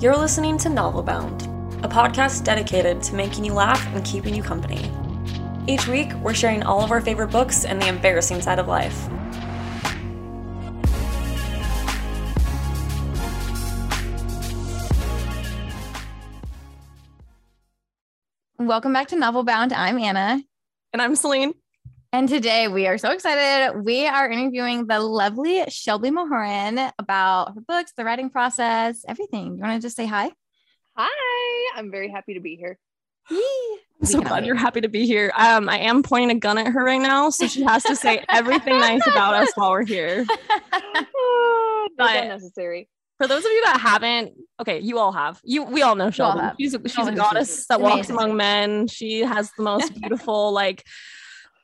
You're listening to Novelbound, a podcast dedicated to making you laugh and keeping you company. Each week, we're sharing all of our favorite books and the embarrassing side of life. Welcome back to Novelbound. I'm Anna. And I'm Celine. And today we are so excited. We are interviewing the lovely Shelby Mahurin about her books, the writing process, everything. You want to just say hi? Hi, I'm very happy to be here. I'm so glad you're happy to be here. Um, I am pointing a gun at her right now, so she has to say everything nice about us while we're here. oh, that's unnecessary. For those of you that haven't, okay, you all have. You we all know Shelby. All she's a, she's a goddess that walks among men. She has the most beautiful like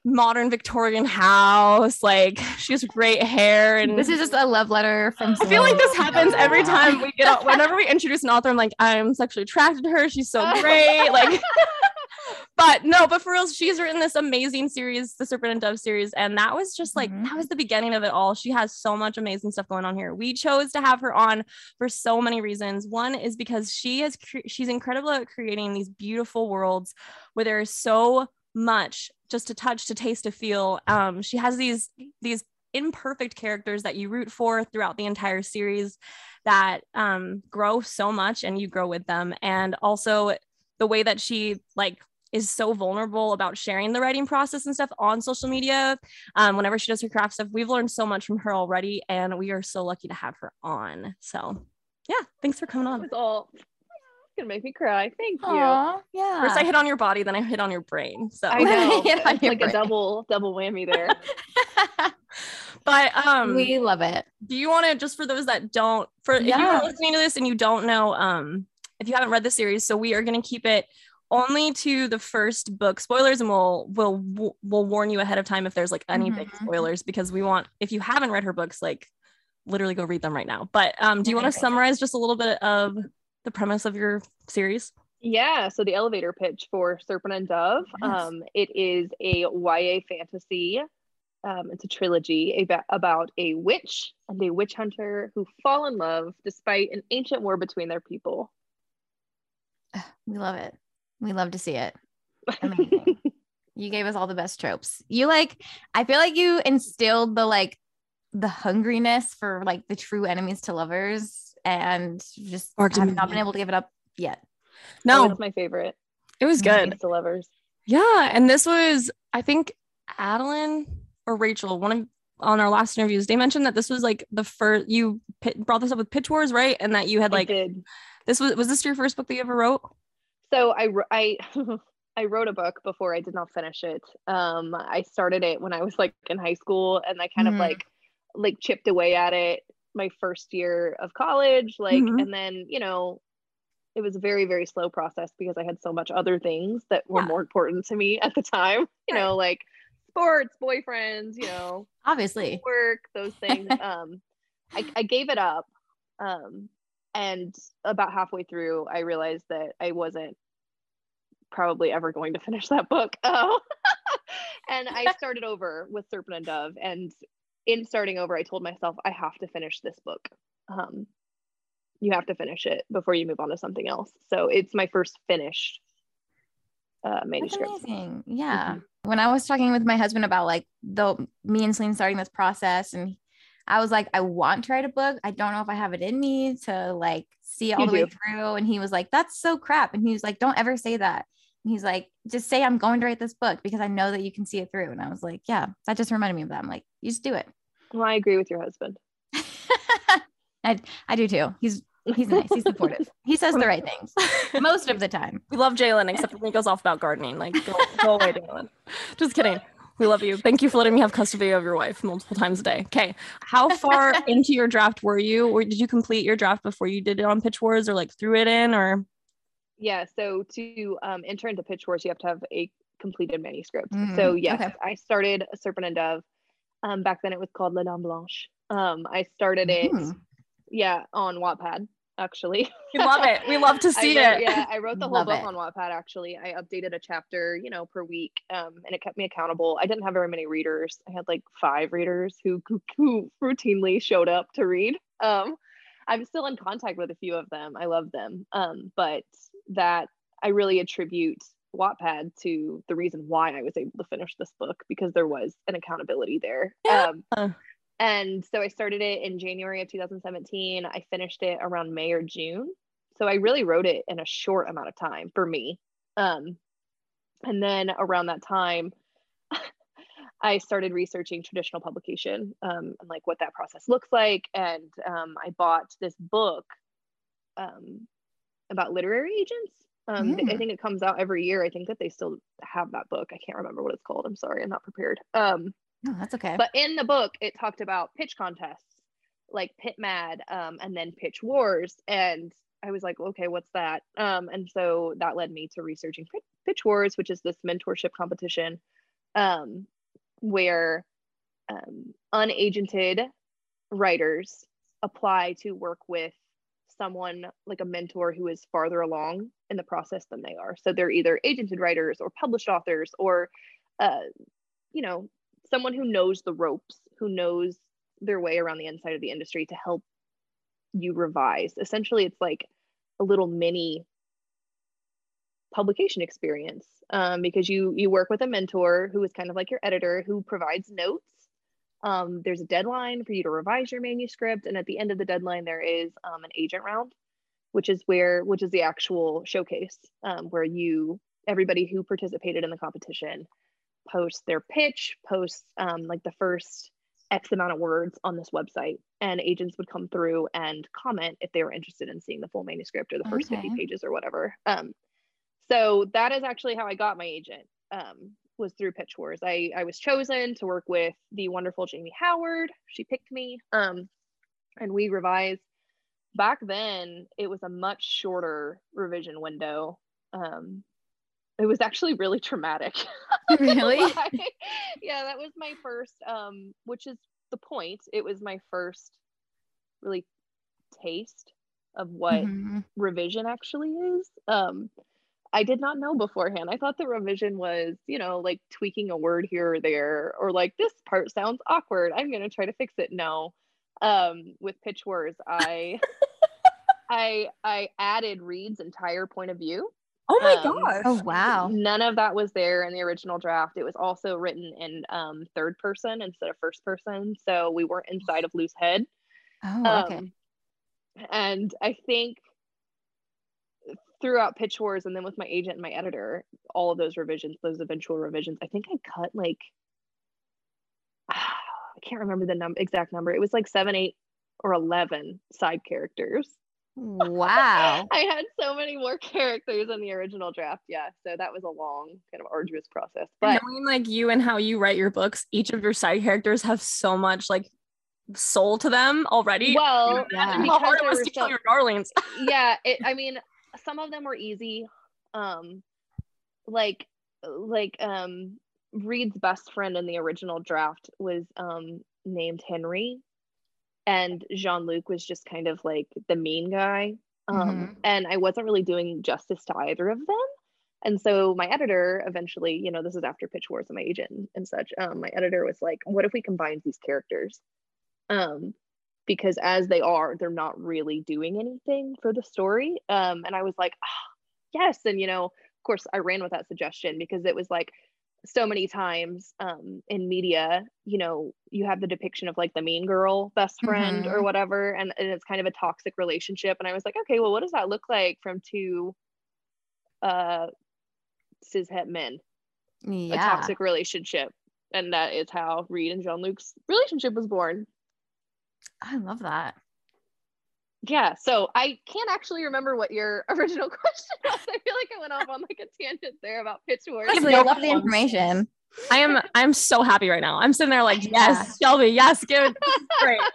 modern Victorian house. Like she has great hair, and this is just a love letter from. I feel like this happens every time we get out. Whenever we introduce an author, I'm like, I'm sexually attracted to her. She's so great. Like. but no, but for real, she's written this amazing series, the Serpent and Dove series, and that was just like mm-hmm. that was the beginning of it all. She has so much amazing stuff going on here. We chose to have her on for so many reasons. One is because she is cre- she's incredible at creating these beautiful worlds where there is so much just to touch, to taste, to feel. Um, she has these these imperfect characters that you root for throughout the entire series that um, grow so much and you grow with them and also the way that she like is so vulnerable about sharing the writing process and stuff on social media. Um, whenever she does her craft stuff, we've learned so much from her already, and we are so lucky to have her on. So, yeah, thanks for coming on. It's all gonna make me cry. Thank Aww, you. Yeah. First, I hit on your body, then I hit on your brain. So I know, it's like brain. a double double whammy there. but um, we love it. Do you want to just for those that don't for yeah. if you are listening to this and you don't know um if you haven't read the series, so we are going to keep it only to the first book spoilers and we'll we'll we'll warn you ahead of time if there's like any mm-hmm. big spoilers because we want if you haven't read her books like literally go read them right now but um do you want to summarize just a little bit of the premise of your series yeah so the elevator pitch for serpent and dove yes. um it is a ya fantasy um, it's a trilogy about a witch and a witch hunter who fall in love despite an ancient war between their people. We love it. We love to see it. you gave us all the best tropes. You like, I feel like you instilled the like the hungriness for like the true enemies to lovers and just I've not been able to give it up yet. No, it's my favorite. It was good. To lovers. Yeah. And this was, I think, Adeline or Rachel, one of on our last interviews, they mentioned that this was like the first you brought this up with Pitch Wars, right? And that you had like this was was this your first book that you ever wrote? so I I I wrote a book before I did not finish it. Um, I started it when I was like in high school, and I kind mm-hmm. of like like chipped away at it my first year of college, like, mm-hmm. and then you know, it was a very very slow process because I had so much other things that were yeah. more important to me at the time. You right. know, like sports, boyfriends, you know, obviously work, those things. um, I, I gave it up. Um, and about halfway through i realized that i wasn't probably ever going to finish that book oh and i started over with serpent and dove and in starting over i told myself i have to finish this book um, you have to finish it before you move on to something else so it's my first finished uh, manuscript That's amazing yeah mm-hmm. when i was talking with my husband about like the me and celine starting this process and I was like, I want to write a book. I don't know if I have it in me to like see it all you the do. way through. And he was like, that's so crap. And he was like, don't ever say that. And he's like, just say I'm going to write this book because I know that you can see it through. And I was like, yeah, that just reminded me of that. I'm like, you just do it. Well, I agree with your husband. I, I do too. He's he's nice. He's supportive. He says the right things most of the time. We love Jalen, except when he goes off about gardening. Like, go, go away, Jalen. Just kidding. We love you. Thank you for letting me have custody of your wife multiple times a day. Okay. How far into your draft were you? Or did you complete your draft before you did it on Pitch Wars or like threw it in or? Yeah. So to um, enter into Pitch Wars, you have to have a completed manuscript. Mm, so yes, okay. I started Serpent and Dove. Um, back then it was called La Dame Blanche. Um, I started it, mm. yeah, on Wattpad. actually. We love it. We love to see wrote, it. Yeah, I wrote the whole Love book it. on Wattpad actually. I updated a chapter, you know, per week, um, and it kept me accountable. I didn't have very many readers. I had like five readers who who, who routinely showed up to read. Um, I'm still in contact with a few of them. I love them. Um, but that I really attribute Wattpad to the reason why I was able to finish this book because there was an accountability there. Yeah. Um, and so I started it in January of 2017. I finished it around May or June. So I really wrote it in a short amount of time for me. Um, and then around that time, I started researching traditional publication um, and like what that process looks like. And um, I bought this book um, about literary agents. Um, th- I Mm. think it comes out every year. I think that they still have that book. I can't remember what it's called. I'm sorry, I'm not prepared. Um, No, that's okay. but in the book, it talked about pitch contests, like PitMad, um, and then Pitch Wars. And I was like, okay, what's that? Um, and so that led me to researching Pit- Pitch Wars, which is this mentorship competition um, where um, unagented writers apply to work with someone like a mentor who is farther along in the process than they are. So they're either agented writers or published authors or, uh, you know, someone who knows the ropes, who knows their way around the inside of the industry to help you revise. Essentially, it's like a little mini publication experience um, because you you work with a mentor who is kind of like your editor who provides notes. Um, there's a deadline for you to revise your manuscript, and at the end of the deadline, there is um, an agent round, which is where which is the actual showcase um, where you everybody who participated in the competition posts their pitch, posts um, like the first X amount of words on this website, and agents would come through and comment if they were interested in seeing the full manuscript or the first 50 pages or whatever. Um, so that is actually how I got my agent. Um, was through Pitch Wars. I I was chosen to work with the wonderful Jamie Howard. She picked me, um, and we revised. Back then, it was a much shorter revision window. Um, it was actually really traumatic. Really? Yeah, that was my first, um, which is the point. It was my first really taste of what Mhm. revision actually is. Um, I did not know beforehand. I thought the revision was, you know, like tweaking a word here or there, or like this part sounds awkward. I'm gonna try to fix it. No. Um, with Pitch Wars, I I I added Reed's entire point of view. Oh my Um, gosh. Oh wow. None of that was there in the original draft. It was also written in um, third person instead of first person, so we weren't inside of Lou's Head. Oh, okay. Um, and I think throughout Pitch Wars and then with my agent and my editor, all of those revisions, those eventual revisions, I think I cut like I can't remember the number exact number. It was like seven, eight, or eleven side characters. Wow. I had so many more characters in the original draft. Yeah, so that was a long, kind of arduous process. But knowing like you and how you write your books, each of your side characters have so much like soul to them already. well, Yeah. How hard it was to kill so- your darlings. yeah it, i mean some of them were easy um like like um reed's best friend in the original draft was um named henry and jean-luc was just kind of like the mean guy um Mhm. and i wasn't really doing justice to either of them and so my editor eventually you know this is after pitch wars and my agent and, and such um my editor was like what if we combine these characters um because as they are they're not really doing anything for the story um and i was like ah, yes and you know of course i ran with that suggestion because it was like so many times um in media you know you have the depiction of like the mean girl best friend or Mhm. whatever and, and it's kind of a toxic relationship and i was like okay well what does that look like from two uh cishet men a Yeah. toxic relationship and that is how reed and jean-luc's relationship was born I love that. yeah so i can't actually remember what your original question was i feel like i went off on like a tangent there about pitch wars That's I no love the information. I am I'm so happy right now. I'm sitting there like, yes, Shelby, yes, give it. Great.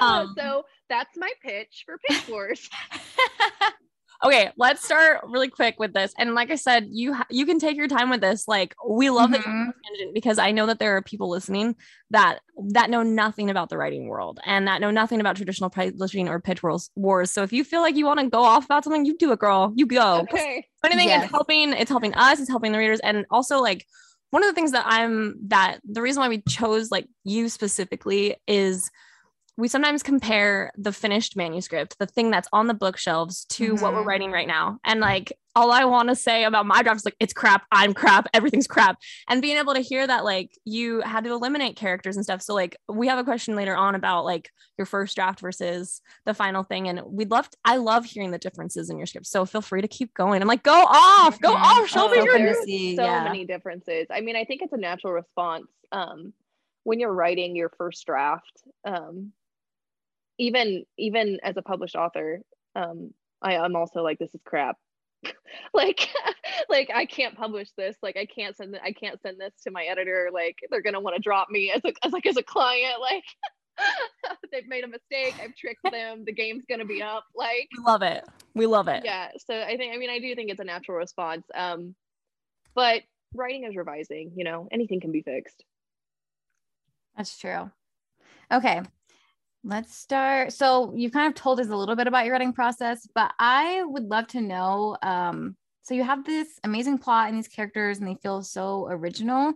Um, so that's my pitch for pitch wars Okay, let's start really quick with this. And like I said, you ha- you can take your time with this. Like we love mm-hmm. that tangent because I know that there are people listening that that know nothing about the writing world and that know nothing about traditional publishing or pitch wars. So if you feel like you want to go off about something, you do it, girl. You go. Okay. Anything yes. it's helping. It's helping us. It's helping the readers, and also like one of the things that I'm that the reason why we chose like you specifically is we sometimes compare the finished manuscript, the thing that's on the bookshelves, to mm-hmm. what we're mm-hmm. writing right now. And like, all I want to say about my draft is like, it's crap. I'm crap. Everything's crap. And being able to hear that, like, you had to eliminate characters and stuff. So, like, we have a question later on about like your first draft versus the final thing. And we'd love, to, I love hearing the differences in your script. So feel free to keep going. I'm like, go off, go mm-hmm. off, show Oh, there's so yeah. many differences. I mean, I think it's a natural response. Um, when you're writing your first draft, um, even even as a published author um i am also like this is crap. Like like i can't publish this. Like i can't send i can't send this to my editor. Like they're gonna want to drop me as a as like as a client. Like they've made a mistake. I've tricked them. The game's gonna be up. Like we love it. We love it. Yeah. So i think i mean i do think it's a natural response. Um but writing is revising you know? Anything can be fixed. That's true. Okay Let's start. So you kind of told us a little bit about your writing process, but I would love to know. Um, so you have this amazing plot and these characters, and they feel so original.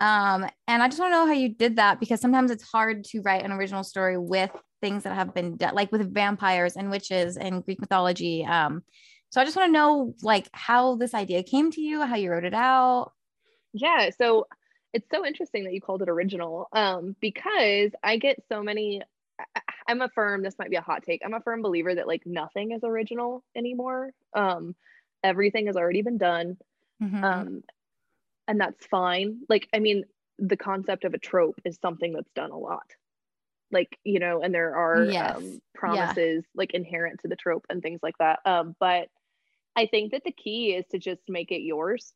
Um, and I just want to know how you did that because sometimes it's hard to write an original story with things that have been like with vampires and witches and Greek mythology. Um, so I just want to know like how this idea came to you, how you wrote it out. Yeah. So it's so interesting that you called it original um, because I get so many I'm a firm, this might be a hot take. I'm a firm believer that like nothing is original anymore. Um, everything has already been done. Mm-hmm. Um, and that's fine. Like, I mean, the concept of a trope is something that's done a lot. Like, you know, and there are yes. um, promises yeah. like inherent to the trope and things like that. Um, but I think that the key is to just make it yours.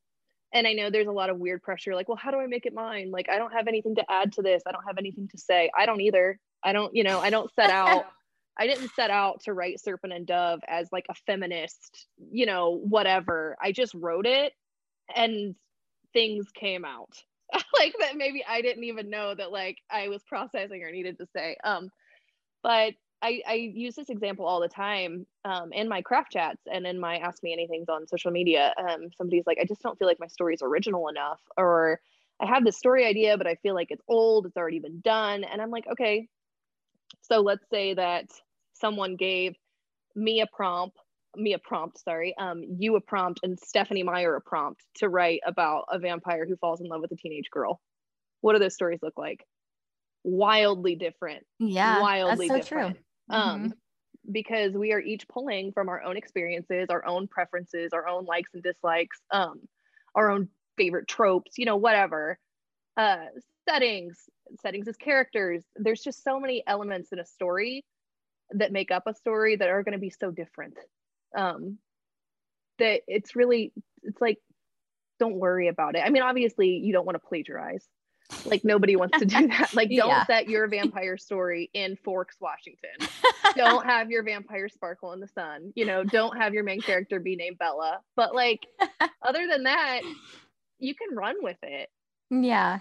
And I know there's a lot of weird pressure, like, well, how do I make it mine? Like, I don't have anything to add to this. I don't have anything to say. I don't either. I don't, you know, I don't set out, I didn't set out to write Serpent and Dove as like a feminist, you know, whatever. I just wrote it and things came out like that maybe I didn't even know that like I was processing or needed to say. Um, but I, I use this example all the time um, in my craft chats and in my ask me anythings on social media. Um, somebody's like, I just don't feel like my story is original enough, or I have this story idea, but I feel like it's old, it's already been done. And I'm like, okay, so let's say that someone gave me a prompt, me a prompt, sorry, um, you a prompt, and Stephenie Meyer a prompt to write about a vampire who falls in love with a teenage girl. What do those stories look like? Wildly different. Yeah, wildly that's so different. True. Um, mm-hmm. because we are each pulling from our own experiences, our own preferences, our own likes and dislikes, um, our own favorite tropes, you know, whatever. Uh, settings, settings as characters. There's just so many elements in a story that make up a story that are going to be so different. Um, that it's really, it's like, don't worry about it. I mean, obviously, you don't want to plagiarize. Like nobody wants to do that. Like, don't yeah. set your vampire story in Forks, Washington. don't have your vampire sparkle in the sun. You know, don't have your main character be named Bella. But like, other than that, you can run with it. Yeah.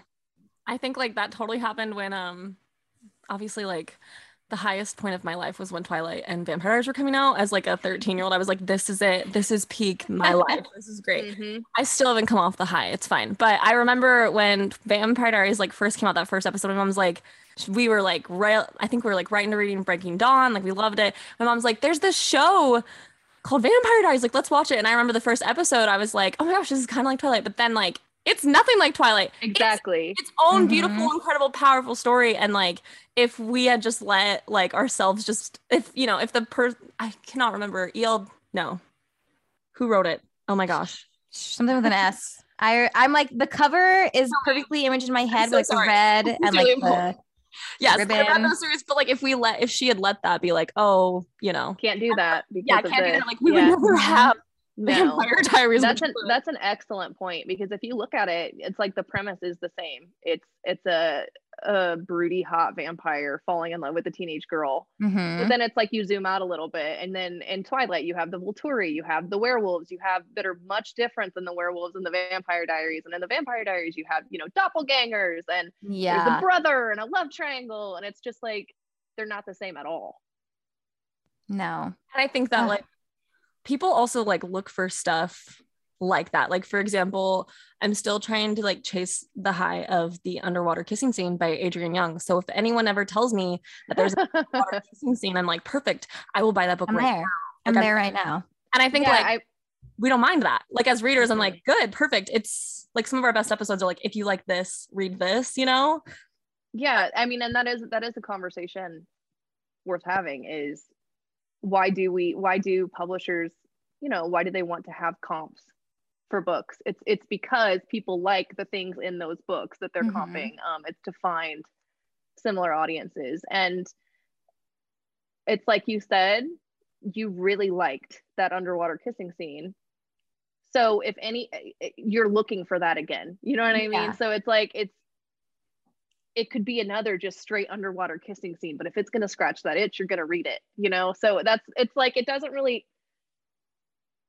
I think like that totally happened when um obviously like the highest point of my life was when Twilight and Vampires were coming out. As like a 13 year old, I was like, this is it. This is peak my life. This is great. Mm-hmm. I still haven't come off the high. It's fine. But I remember when Vampire Diaries like first came out, that first episode, my mom's like, we were like right, I think we were like right into reading Breaking Dawn. Like we loved it. My mom's like, there's this show called Vampire Diaries. Like, let's watch it. And I remember the first episode, I was like, oh my gosh, this is kind of like Twilight. But then like it's nothing like Twilight. Exactly. It's, its own mm-hmm. beautiful, incredible, powerful story. And like, if we had just let like ourselves just, if you know, if the per, I cannot remember. El, no, who wrote it? Oh my gosh, something with an S. I I'm like the cover is perfectly imaged in my head so with like the red and like the. Yes, I read those stories, but like if we let if she had let that be like, oh, you know, can't do that. Yeah, can't do that. Like we yeah. would never have No. Vampire Diaries. that's an that's an excellent point because if you look at it, it's like the premise is the same. It's it's a a broody hot vampire falling in love with a teenage girl. Mhm. But then it's like you zoom out a little bit, and then in Twilight you have the Volturi, you have the werewolves, you have that are much different than the werewolves in the Vampire Diaries, and in the Vampire Diaries you have you know doppelgangers and Yeah. a brother and a love triangle, and it's just like they're not the same at all. No. And I think that like people also like look for stuff like that. Like for example, I'm still trying to like chase the high of the underwater kissing scene by Adrienne Young. So if anyone ever tells me that there's a underwater kissing scene, I'm like, perfect. I will buy that book I'm right. there. I'm Like, I'm- there right now. And I think yeah, like I, we don't mind that. Like as readers, I'm like, mm-hmm. good, perfect. It's like some of our best episodes are like, if you like this, read this, you know? yeah i mean and that is that is a conversation worth having is why do we why do publishers you know why do they want to have comps for books? It's it's because people like the things in those books that they're Mhm. comping. Um it's to find similar audiences. And it's like you said you really liked that underwater kissing scene. So if any you're looking for that again. You know what i mean? Yeah. so it's like it's it could be another just straight underwater kissing scene but if it's going to scratch that itch you're going to read it you know so that's it's like it doesn't really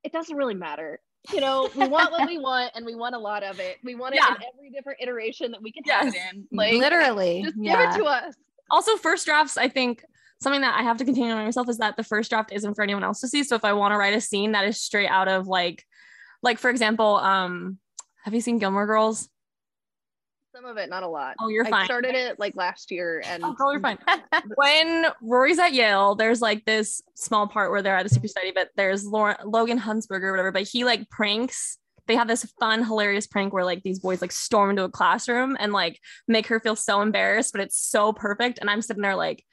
it doesn't really matter you know we want what we want and we want a lot of it we want it Yeah. in every different iteration that we can have it in like Literally. just give yeah. it to us Also, first drafts, I think something that I have to continue on myself is that the first draft isn't for anyone else to see. So if I want to write a scene that is straight out of like, like for example, um, have you seen Gilmore Girls? Some of it not a lot Oh, you're i fine. started it like last year oh, and Oh, girl, you're fine. when Rory's at Yale, there's like this small part where they're at the super study, but there's Lauren, Logan Huntzberger or whatever, but he like pranks. They have this fun, hilarious prank where like these boys like storm into a classroom and like make her feel so embarrassed, but it's so perfect. And I'm sitting there like,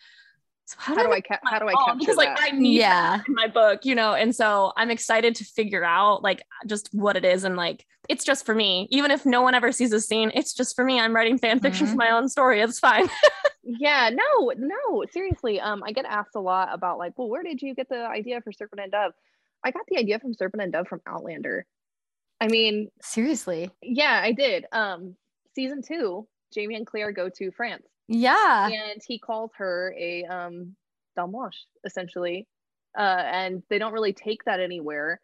so how, how do I i ca- how do i capture because like that I need Yeah. that in my book, you know, and so I'm excited to figure out like just what it is and like it's just for me. Even if no one ever sees a scene, it's just for me. I'm writing fan fiction Mhm. for my own story. It's fine. yeah no no seriously um i get asked a lot about like well where did you get the idea for serpent and dove i got the idea from serpent and dove from outlander i mean Seriously. yeah i did um season two jamie and claire go to france Yeah. and he calls her a um dame blanche essentially. Uh and they don't really take that anywhere.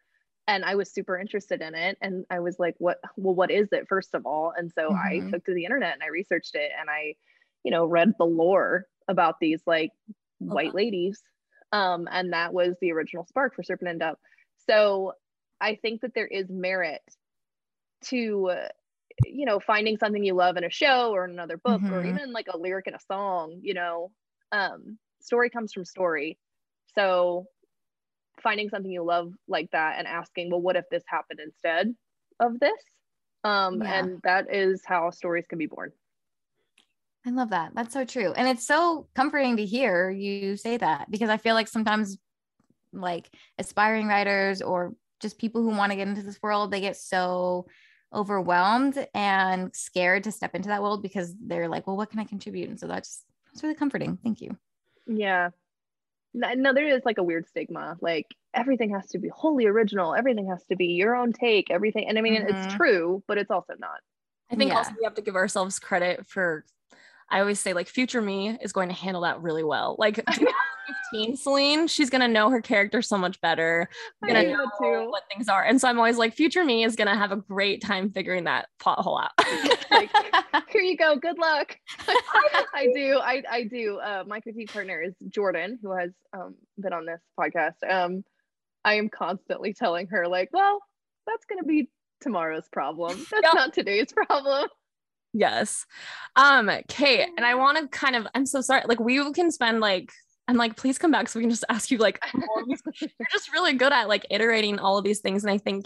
And i was super interested in it. And i was like what well what is it first of all? And so i Mhm. took to the internet and i researched it and i you know read the lore about these like white ladies. Um and that was the original spark for serpent and dove. So i think that there is merit to uh, you know finding something you love in a show or in another book or Mhm. even like a lyric in a song you know um story comes from story so finding something you love like that and asking well what if this happened instead of this um Yeah. and that is how stories can be born I love that. That's so true. And it's so comforting to hear you say that because I feel like sometimes like aspiring writers or just people who want to get into this world, they get so overwhelmed and scared to step into that world because they're like, well, what can I contribute? And so that's that's really comforting. Thank you. yeah no, no there is like a weird stigma like everything has to be wholly original everything has to be your own take everything and i mean it's Mhm. true but it's also not I think Yeah. also we have to give ourselves credit for. I always say like future me is going to handle that really well. Like 2015 Celine, she's gonna know her character so much better. I Gonna know too. what things are, and so I'm always like, future me is gonna have a great time figuring that plot hole out. like here you go good luck i do i i do uh my critique partner is jordan who has um been on this podcast um i am constantly telling her like well that's gonna be tomorrow's problem that's Yep. not today's problem yes. Um, Kate, and I want to kind of. I'm so sorry. Like we can spend like. I'm like, please come back so we can just ask you like. all of these- You're just really good at like iterating all of these things, and I think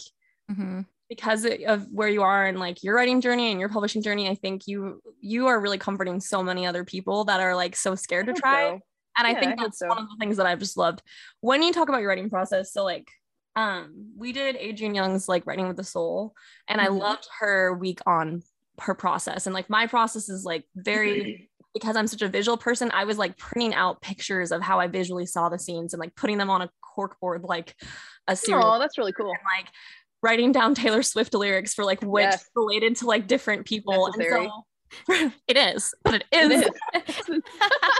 Mhm. because of where you are and like your writing journey and your publishing journey i think you you are really comforting so many other people that are like so scared to try so. and i Yeah, I think that's so. one of the things that i've just loved when you talk about your writing process so like um we did adrienne young's like writing with the soul and i Mhm. loved her week on her process and like my process is like very because i'm such a visual person i was like printing out pictures of how i visually saw the scenes and like putting them on a corkboard like a series. Oh, that's really cool. And, like writing down Taylor Swift lyrics for like which Yes. related to like different people. Necessary. And so it is, but it is.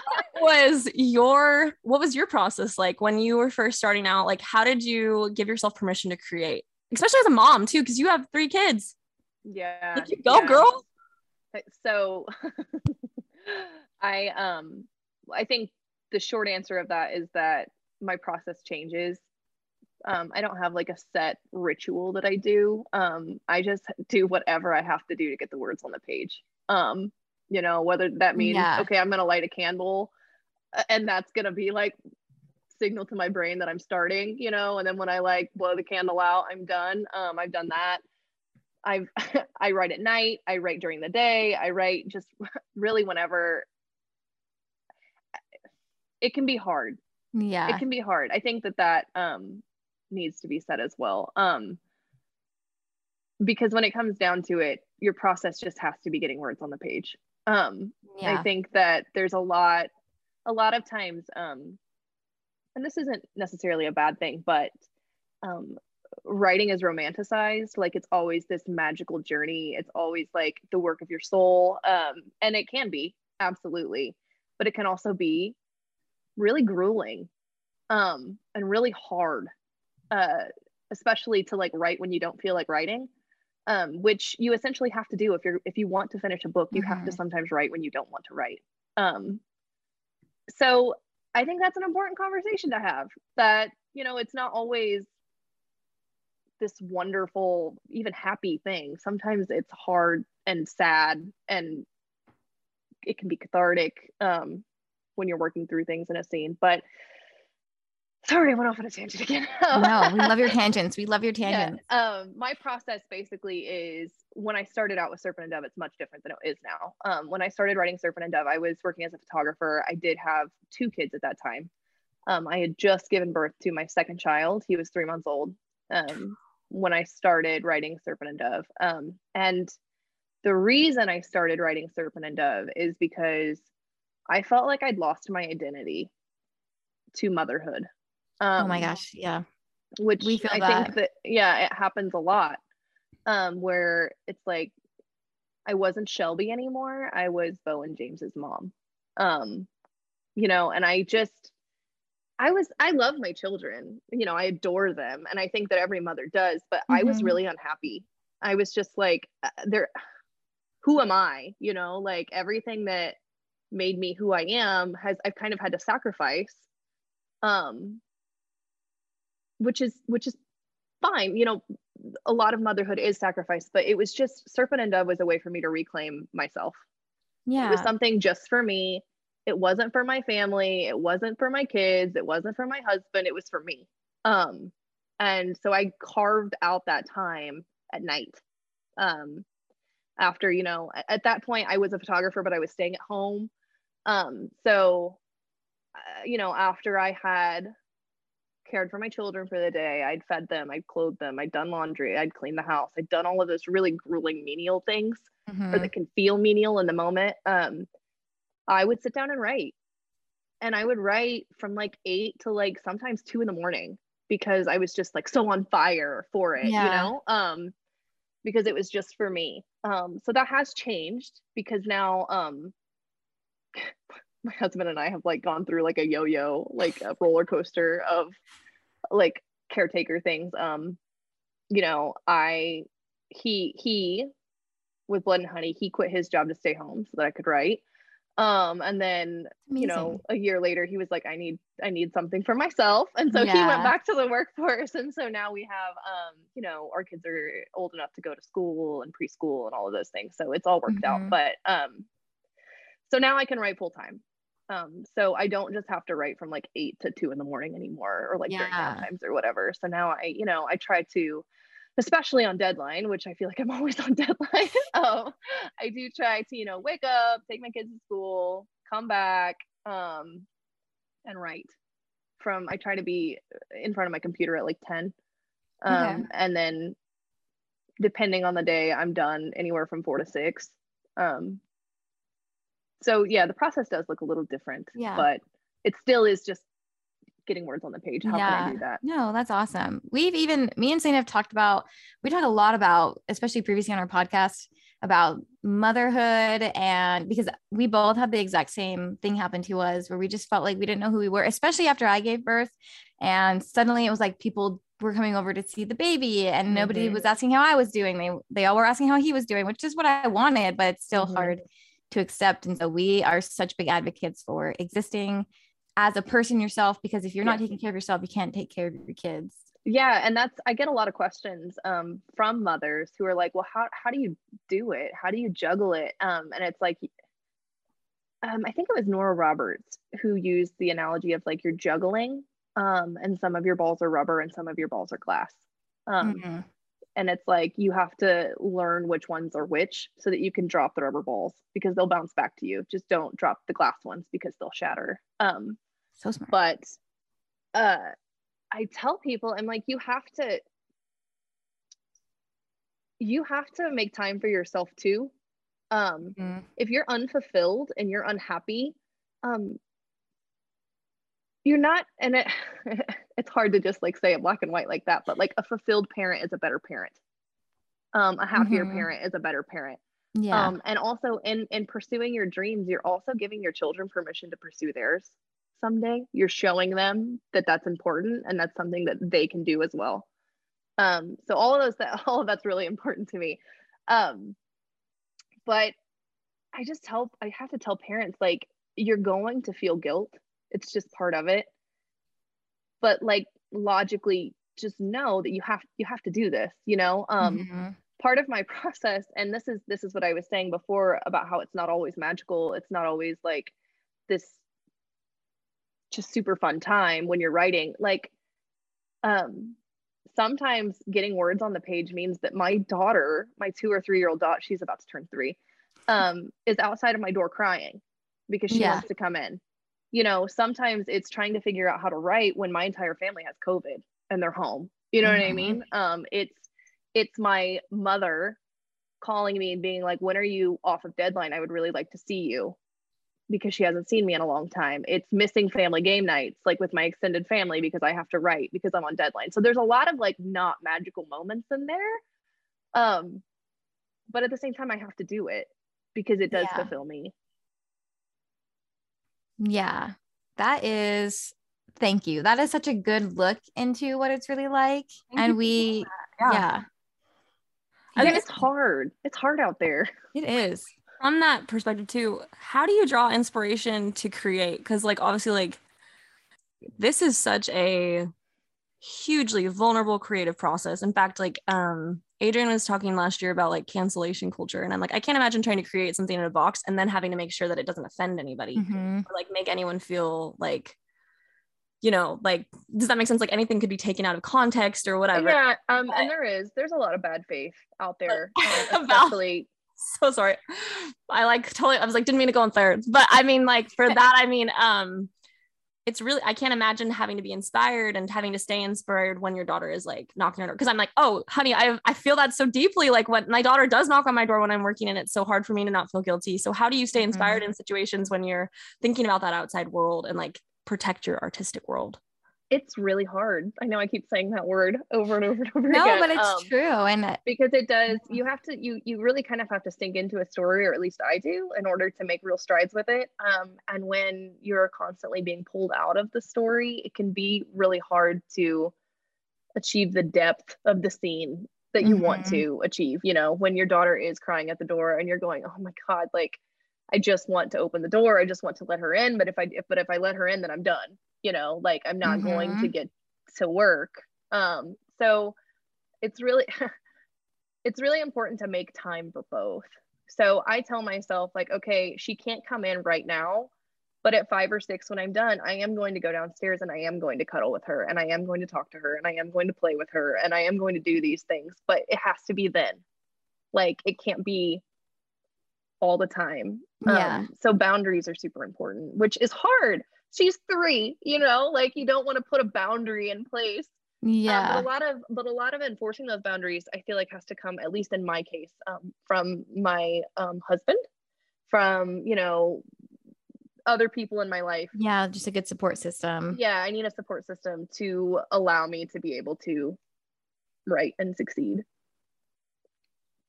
was your what was your process like when you were first starting out? Like how did you give yourself permission to create? Especially as a mom too, because you have three kids. Yeah. Like, you go, yeah. girl. So I um I think the short answer of that is that my process changes. Um, I don't have like a set ritual that I do. Um, I just do whatever I have to do to get the words on the page. Um, you know, whether that means Yeah. okay, I'm gonna light a candle, and that's gonna be like signal to my brain that I'm starting. You know, and then when I like blow the candle out, I'm done. Um, I've done that. I've I write at night. I write during the day. I write just really whenever. It can be hard Yeah. it can be hard i think that that um needs to be said as well um because when it comes down to it your process just has to be getting words on the page um yeah. i think that there's a lot a lot of times um and this isn't necessarily a bad thing but um writing is romanticized like it's always this magical journey it's always like the work of your soul um and it can be absolutely but it can also be really grueling um and really hard uh especially to like write when you don't feel like writing um which you essentially have to do if you're if you want to finish a book you have to Mhm. sometimes write when you don't want to write um so i think that's an important conversation to have that you know it's not always this wonderful even happy thing sometimes it's hard and sad and it can be cathartic um when you're working through things in a scene but sorry i went off on a tangent again no, we love your tangents. We love your yeah, tangents. um, my process basically is when I started out with Serpent and Dove, it's much different than it is now. Um, when I started writing Serpent and Dove, I was working as a photographer. I did have two kids at that time. Um, I had just given birth to my second child. He was three months old um, when I started writing Serpent and Dove. Um, and the reason I started writing Serpent and Dove is because I felt like I'd lost my identity to motherhood. Um, oh my gosh. Yeah. which We feel I that. think that yeah, it happens a lot. Um, where it's like I wasn't Shelby anymore. I was Bo and James's mom. Um, you know, and I just I was I love my children. You know, I adore them, and I think that every mother does. But I was Mhm. really unhappy. I was just like, uh, there. Who am I? You know, like everything that made me who I am has I've kind of had to sacrifice. Um, which is which is fine you know a lot of motherhood is sacrifice but it was just serpent and dove was a way for me to reclaim myself Yeah. it was something just for me it wasn't for my family it wasn't for my kids it wasn't for my husband it was for me um and so i carved out that time at night um after you know at that point i was a photographer but i was staying at home um so uh, you know after i had cared for my children for the day. I'd fed them, I'd clothed them, I'd done laundry, I'd cleaned the house, I'd done all of those really grueling menial things or Mhm. that can feel menial in the moment. Um, I would sit down and write. And I would write from like eight to like sometimes two in the morning because I was just like so on fire for it, you know? Um, because it was just for me. Um, so that has changed because now um my husband and I have like gone through like a yo-yo, like a roller coaster of like caretaker things. Um, you know, I he he with Blood and Honey, he quit his job to stay home so that I could write. Um, and then you know, a year later, he was like, I need I need something for myself, and so he went back to the workforce. And so now we have, um, you know, our kids are old enough to go to school and preschool and all of those things, so it's all worked out. Mhm. But um, so now I can write full time. Um, so I don't just have to write from like eight to two in the morning anymore, or like during Yeah. nap times or whatever. So now I, you know, I try to, especially on deadline, which I feel like I'm always on deadline. um, I do try to, you know, wake up, take my kids to school, come back, um, and write. From I try to be in front of my computer at like ten, um, Okay. and then depending on the day, I'm done anywhere from four to six. Um, so yeah, the process does look a little different, Yeah. but it still is just getting words on the page how yeah. can i do that no that's awesome we've even me and Saint have talked about we talk a lot about especially previously on our podcast about motherhood and because we both had the exact same thing happen to us where we just felt like we didn't know who we were especially after i gave birth and suddenly it was like people were coming over to see the baby and mm-hmm. nobody was asking how i was doing they they all were asking how he was doing which is what i wanted but it's still mm-hmm. hard to accept and so we are such big advocates for existing as a person yourself because if you're not taking care of yourself you can't take care of your kids. Yeah and that's i get a lot of questions um, from mothers who are like well how, how do you do it? How do you juggle it? Um, and it's like um, i think it was nora roberts who used the analogy of like you're juggling um, and some of your balls are rubber and some of your balls are glass. Um, mm-hmm. And it's like you have to learn which ones are which so that you can drop the rubber balls because they'll bounce back to you just don't drop the glass ones because they'll shatter um, so smart but uh I tell people, I'm like, you have to, you have to make time for yourself too. Um, mm-hmm. If you're unfulfilled and you're unhappy, um, you're not, and it, it's hard to just like say it black and white like that, but like a fulfilled parent is a better parent. Um, a happier mm-hmm. parent is a better parent. Yeah. Um, and also in in pursuing your dreams, you're also giving your children permission to pursue theirs someday you're showing them that that's important and that's something that they can do as well um so all of those that all of that's really important to me um but i just tell i have to tell parents like you're going to feel guilt it's just part of it. But like logically just know that you have you have to do this you know? Um mm-hmm. part of my process and this is this is what i was saying before about how it's not always magical. It's not always like this just super fun time when you're writing. Like um sometimes getting words on the page means that my daughter my two or three year old daughter she's about to turn three um is outside of my door crying because she yeah. wants to come in you know sometimes it's trying to figure out how to write when my entire family has covid and they're home you know mm-hmm. what i mm-hmm. mean um it's it's my mother calling me and being like when are you off of deadline i would really like to see you because she hasn't seen me in a long time. It's missing family game nights, like with my extended family, because I have to write because I'm on deadline. So there's a lot of like not magical moments in there. Um, but at the same time, I have to do it because it does yeah. fulfill me. Yeah, that is. Thank you. That is such a good look into what it's really like. Thank and we, yeah. yeah. I think it's hard. It's hard out there. It is from that perspective too how do you draw inspiration to create because like obviously like this is such a hugely vulnerable creative process in fact like um adrienne was talking last year about like cancellation culture and i'm like i can't imagine trying to create something in a box and then having to make sure that it doesn't offend anybody mm-hmm. or like make anyone feel like you know like does that make sense like anything could be taken out of context or whatever yeah um but, and there is there's a lot of bad faith out there um, especially so sorry. I like totally I was like didn't mean to go on thirds, but I mean like for that I mean um it's really I can't imagine having to be inspired and having to stay inspired when your daughter is like knocking on your door because I'm like, "Oh, honey, I I feel that so deeply like when my daughter does knock on my door when I'm working and it's so hard for me to not feel guilty." So how do you stay inspired mm-hmm. in situations when you're thinking about that outside world and like protect your artistic world? It's really hard. I know I keep saying that word over and over and over no, again. No, but it's um, true. And because it does, you have to, you, you really kind of have to sink into a story, or at least I do, in order to make real strides with it. Um, and when you're constantly being pulled out of the story, it can be really hard to achieve the depth of the scene that you mm-hmm. want to achieve. You know, when your daughter is crying at the door and you're going, oh my God, like, I just want to open the door. I just want to let her in. But if I, if, but if I let her in, then I'm done you know like i'm not mm-hmm. going to mm-hmm. get to work. Um so it's really it's really important to make time for both. So i tell myself like okay she can't come in right now but at five or six when i'm done i am going to go downstairs and i am going to cuddle with her and i am going to talk to her and i am going to play with her and i am going to do these things but it has to be then. Like it can't be all the time. Yeah. Um, so boundaries are super important which is hard she's three you know like you don't want to put a boundary in place yeah um, but a lot of but a lot of enforcing those boundaries i feel like has to come at least in my case um, from my um, husband from you know other people in my life. Yeah, just a good support system. Yeah, I need a support system to allow me to be able to write and succeed.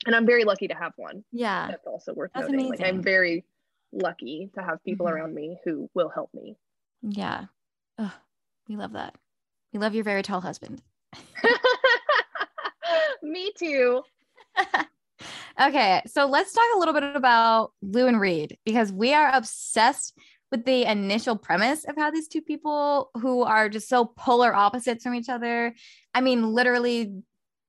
And I'm very lucky to have one. Yeah. That's also worth That's noting. Like I'm very lucky to have people Mhm. around me who will help me. Yeah. We love that. We love your very tall husband. me too. okay, so let's talk a little bit about Lou and Reed because we are obsessed with the initial premise of how these two people who are just so polar opposites from each other. I mean, literally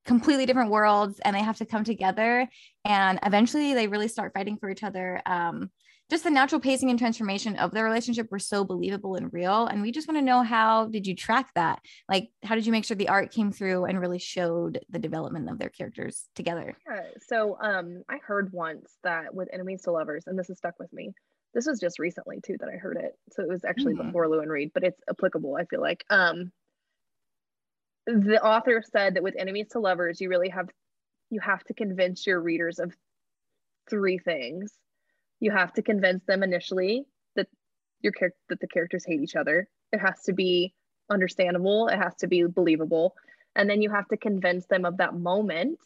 completely different worlds and they have to come together and eventually they really start fighting for each other. Um, just the natural pacing and transformation of their relationship were so believable and real. And we just want to know how did you track that? Like, how did you make sure the art came through and really showed the development of their characters together? Yeah, so um I heard once that with enemies to lovers, and this has stuck with me. This was just recently too that I heard it. So it was actually Mhm. before Lou and Reid, but it's applicable, I feel like. Um the author said that with enemies to lovers, you really have you have to convince your readers of three things. You have to convince them initially that your character that the characters hate each other. It has to be understandable, it has to be believable, and then you have to convince them of that moment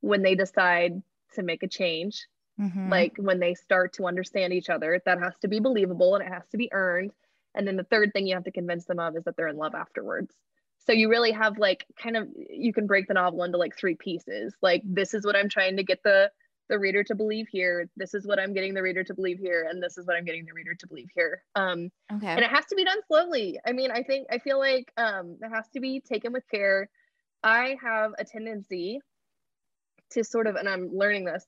when they decide to make a change. Mhm. like when they start to understand each other that has to be believable and it has to be earned. And then the third thing you have to convince them of is that they're in love afterwards. So you really have like kind of you can break the novel into like three pieces. Like this is what i'm trying to get the the reader to believe here. This is what i'm getting the reader to believe here and this is what i'm getting the reader to believe here. Um okay. and it has to be done slowly. I mean i think i feel like um it has to be taken with care. I have a tendency to sort of and i'm learning this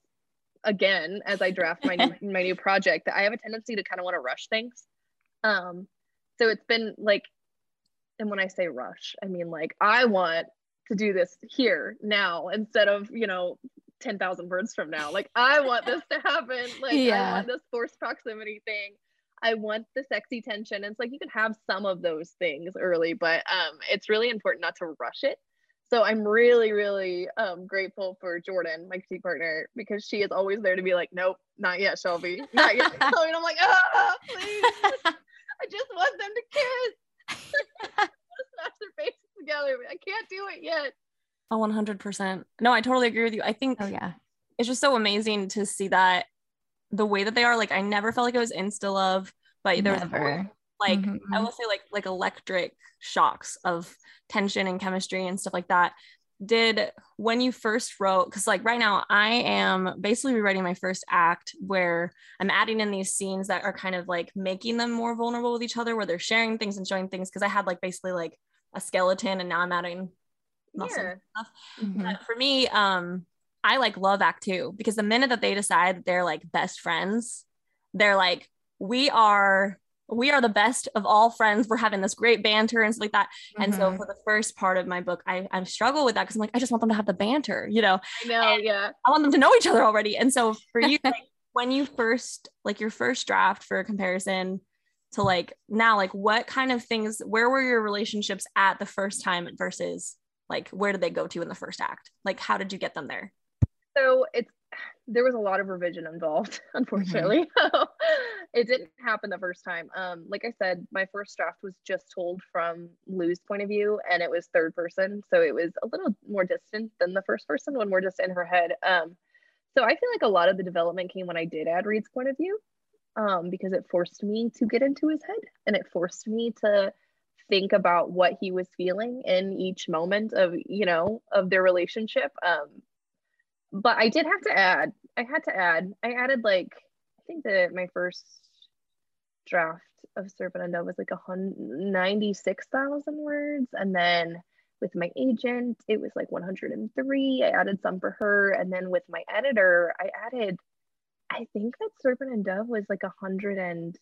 again as i draft my new my new project that i have a tendency to kind of want to rush things. Um so it's been like and when i say rush i mean like i want to do this here now instead of you know 10,000 words from now like i want this to happen like i want this forced proximity thing I want the sexy tension. It's like you can have some of those things early, but um, it's really important not to rush it. So I'm really, really um, grateful for Jordan, my critique partner, because she is always there to be like, nope, not yet, Shelby, not yet. Shelby. And I'm like, ah, please, I just want them to kiss, smash their faces together, I can't do it yet. Oh, 100%. No, I totally agree with you. I think oh yeah. it's just so amazing to see that the way that they are. Like, I never felt like it was insta love, but there was Never. like, Mhm. I will say, like, like electric shocks of tension and chemistry and stuff like that. Did when you first wrote, because like right now, I am basically rewriting my first act where I'm adding in these scenes that are kind of like making them more vulnerable with each other, where they're sharing things and showing things. Because I had like basically like a skeleton, and now I'm adding muscle Yeah. stuff. Mhm. But for me, um, I like love act two because the minute that they decide they're like best friends, they're like, we are we are the best of all friends. We're having this great banter and stuff like that. And so Mhm. for the first part of my book, I, I struggle with that because I'm like, I just want them to have the banter, you know, I know, yeah. I want them to know each other already. And so for you, like, when you first, like your first draft for a comparison to like now, like what kind of things, where were your relationships at the first time versus like where did they go to in the first act? Like how did you get them there? so it's there was a lot of revision involved unfortunately it didn't happen the first time um like i said my first draft was just told from lou's point of view and it was third person so it was a little more distant than the first person when we're just in her head um so i feel like a lot of the development came when i did add Reid's point of view um because it forced me to get into his head and it forced me to think about what he was feeling in each moment of you know of their relationship um but I did have to add. I had to add. I added like I think that my first draft of Serpent and Dove was like a hundred ninety six thousand words, and then with my agent it was like one hundred and three. I added some for her, and then with my editor I added. I think that Serpent and Dove was like a hundred and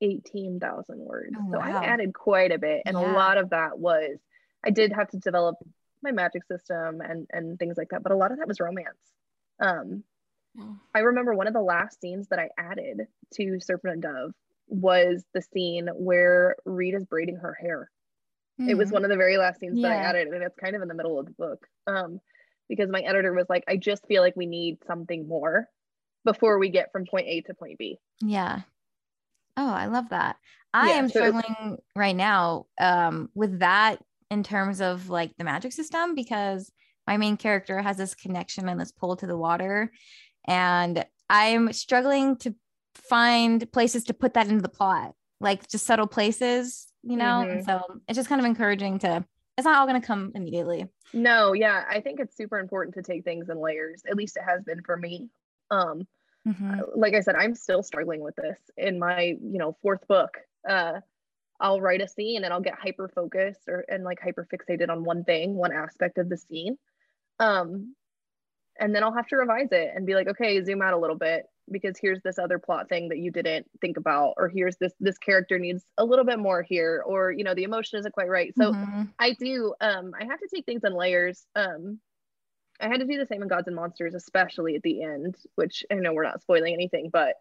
eighteen thousand words. Oh, so wow. I added quite a bit, and Yeah. a lot of that was I did have to develop my magic system and and things like that but a lot of that was romance um i remember one of the last scenes that i added to serpent and dove was the scene where Reid is braiding her hair it was Mhm. one of the very last scenes that i added and it's kind of in the middle of the book um because my editor was like i just feel like we need something more before we get from point A to point B. Yeah. Oh, I love that. I Yeah, am so struggling right now um, with that in terms of like the magic system because my main character has this connection and this pull to the water. And I'm struggling to find places to put that into the plot, like just subtle places, you know? And so it's just kind of encouraging to, it's not all going to come immediately. No, yeah, I think it's super important to take things in layers. At least it has been for me. Um, Mhm. like I said, I'm still struggling with this in my, you know, fourth book. Uh, I'll write a scene and I'll get hyper focused or and like hyper fixated on one thing, one aspect of the scene. Um, and then I'll have to revise it and be like, okay, zoom out a little bit because here's this other plot thing that you didn't think about, or here's this this character needs a little bit more here, or you know, the emotion isn't quite right. So Mhm. I do. Um, I have to take things in layers. Um, I had to do the same in Gods and Monsters, especially at the end, which I know we're not spoiling anything, but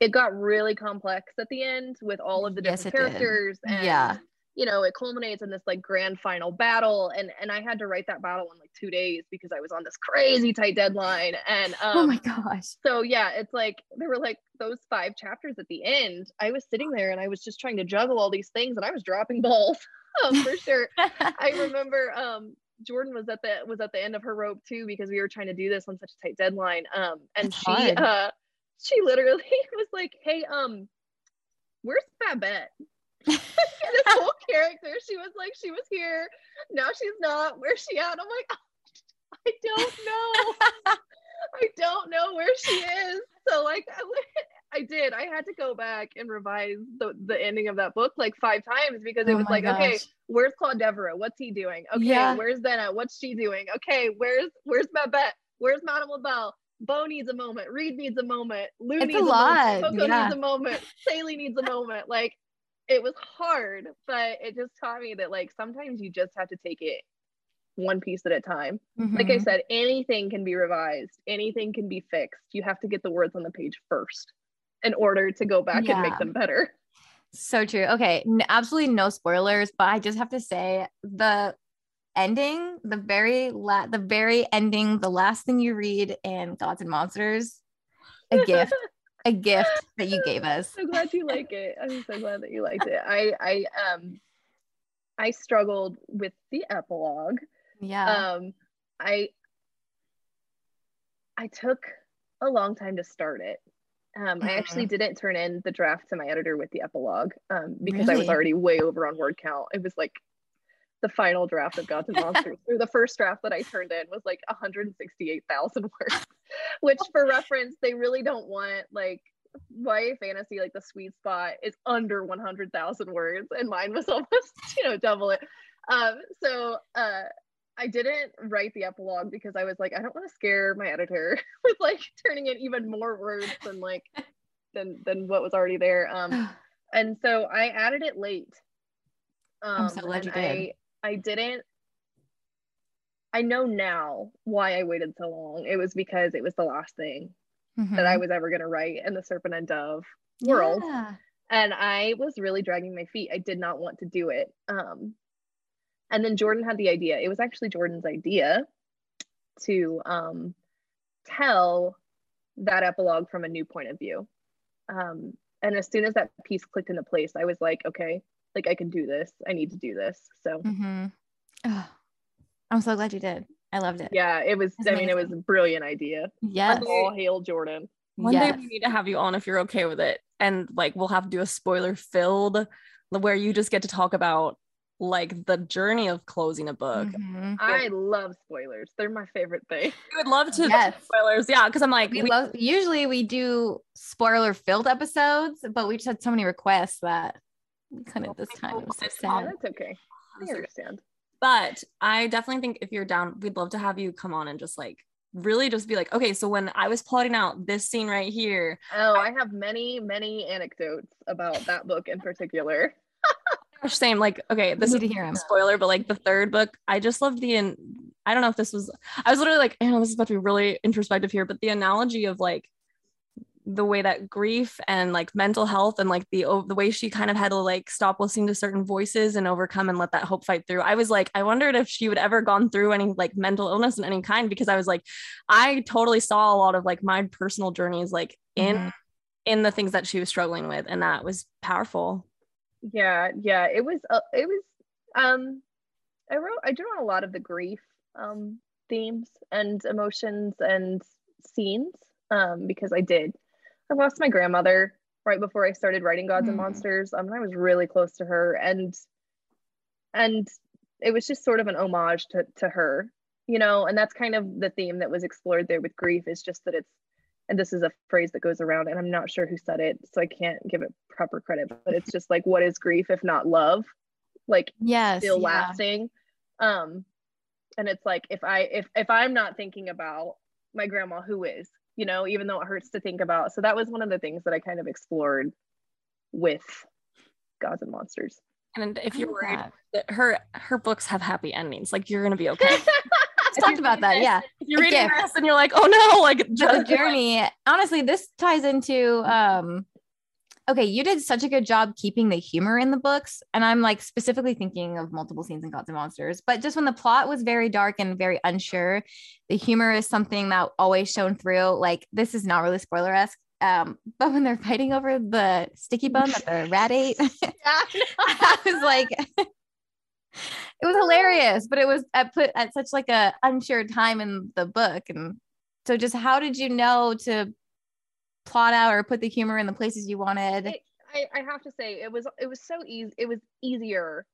it got really complex at the end with all of the Yes, different did. characters. And, Yeah. You know, it culminates in this like grand final battle, and and I had to write that battle in like two days because I was on this crazy tight deadline. And um, oh my gosh. so yeah, it's like there were like those five chapters at the end. I was sitting there and I was just trying to juggle all these things, and I was dropping balls um, for sure. I remember um Jordan was at the was at the end of her rope too because we were trying to do this on such a tight deadline. Um and That's she hard. uh she literally was like, Hey, um, where's Babette? this whole character, she was like, she was here, now she's not, where's she at? I'm like, I don't know. I don't know where she is. So like I, I did. I had to go back and revise the, the ending of that book like five times because it Oh was like, okay, where's Claud Deveraux? What's he doing? Okay, Yeah. where's Benna? What's she doing? Okay, where's where's Babette? Where's Madame LaBelle? Beau needs a moment. Reid needs a moment. Lou It's needs a a, lot, moment. Coco yeah. needs a moment. Célie needs a moment. Like it was hard, but it just taught me that like sometimes you just have to take it one piece at a time. Like I Mhm. said, anything can be revised, anything can be fixed. You have to get the words on the page first in order to go back and make them better. So true. Okay, n- absolutely no spoilers, but I just have to say the ending, the very la- the very ending, the last thing you read in Gods and Monsters, a gift, a gift that you gave us. so glad you like it. I'm so glad that you liked it. I I um I struggled with the epilogue. Yeah. Um I I took a long time to start it. Um, I actually didn't turn in the draft to my editor with the epilogue um, because I was already way over on word count. It was like the final draft of Gods and Monsters, or the first draft that I turned in was like 168,000 words, which for reference, they really don't want like YA fantasy, like the sweet spot is under 100,000 words, and mine was almost, you know, double it. Um, so uh, I didn't write the epilogue because I was like, I don't want to scare my editor with like turning in even more words than like than than what was already there. Um, and so I added it late. Um, I'm so glad you did. I, I didn't. I know now why I waited so long. It was because it was the last thing that I Mhm. was ever going to write in the Serpent and Dove world, Yeah. and I was really dragging my feet. I did not want to do it. Um, and then Jordan had the idea. It was actually Jordan's idea to um, tell that epilogue from a new point of view. Um, and as soon as that piece clicked into place, I was like, okay, like I can do this. I need to do this. So Mhm. Oh, I'm so glad you did. I loved it. yeah, it was. That's I mean, it was a brilliant idea. Yes. All hail Jordan. One Yes. day we need to have you on if you're okay with it. And like we'll have to do a spoiler filled where you just get to talk about like the journey of closing a book. Mhm. I love spoilers. They're my favorite thing. I would love to Yes. spoilers. Yeah, because I'm like, We we- love, usually we do spoiler filled episodes, but we just had so many requests that we couldn't this time. It was so Oh, that's okay. I understand. but I definitely think if you're down, we'd love to have you come on and just like really just be like, okay, so when I was plotting out this scene right here, Oh, I have many, many anecdotes about that book in particular. gosh, same, like, okay, this is to hear 'em. a spoiler, but like the third book, I just loved the, in- I don't know if this was, I was literally like, I know this is about to be really introspective here, but the analogy of like the way that grief and like mental health and like the the way she kind of had to like stop listening to certain voices and overcome and let that hope fight through. I was like, I wondered if she would ever gone through any like mental illness in any kind because I was like, I totally saw a lot of like my personal journeys like in mm-hmm. in the things that she was struggling with, and that was powerful. Yeah, yeah, it was. Uh, it was. Um, I wrote. I drew on a lot of the grief um themes and emotions and scenes um because I did I lost my grandmother right before I started writing Gods mm. and Monsters. Um, I was really close to her, and and it was just sort of an homage to to her, you know. And that's kind of the theme that was explored there with grief. Is just that it's, and this is a phrase that goes around, and I'm not sure who said it, so I can't give it proper credit. But it's just like, what is grief if not love? Like, yes, still yeah. lasting. Um, and it's like if I if if I'm not thinking about my grandma, who is? you know, even though it hurts to think about. So that was one of the things that I kind of explored with Gods and Monsters. And if you're worried that her her books have happy endings, like you're gonna be okay. Talked about that. Yeah. If you're reading this and you're like, oh no, like the journey. Honestly, this ties into um okay, you did such a good job keeping the humor in the books. And I'm like specifically thinking of multiple scenes in Gods and Monsters, but just when the plot was very dark and very unsure, the humor is something that always shone through. Like, this is not really spoiler esque. Um, but when they're fighting over the sticky bun that the rat ate, I was like, it was hilarious, but it was at put at such like a unsure time in the book. And so just how did you know to plot out or put the humor in the places you wanted? It, I, I have to say it was it was so easy. It was easier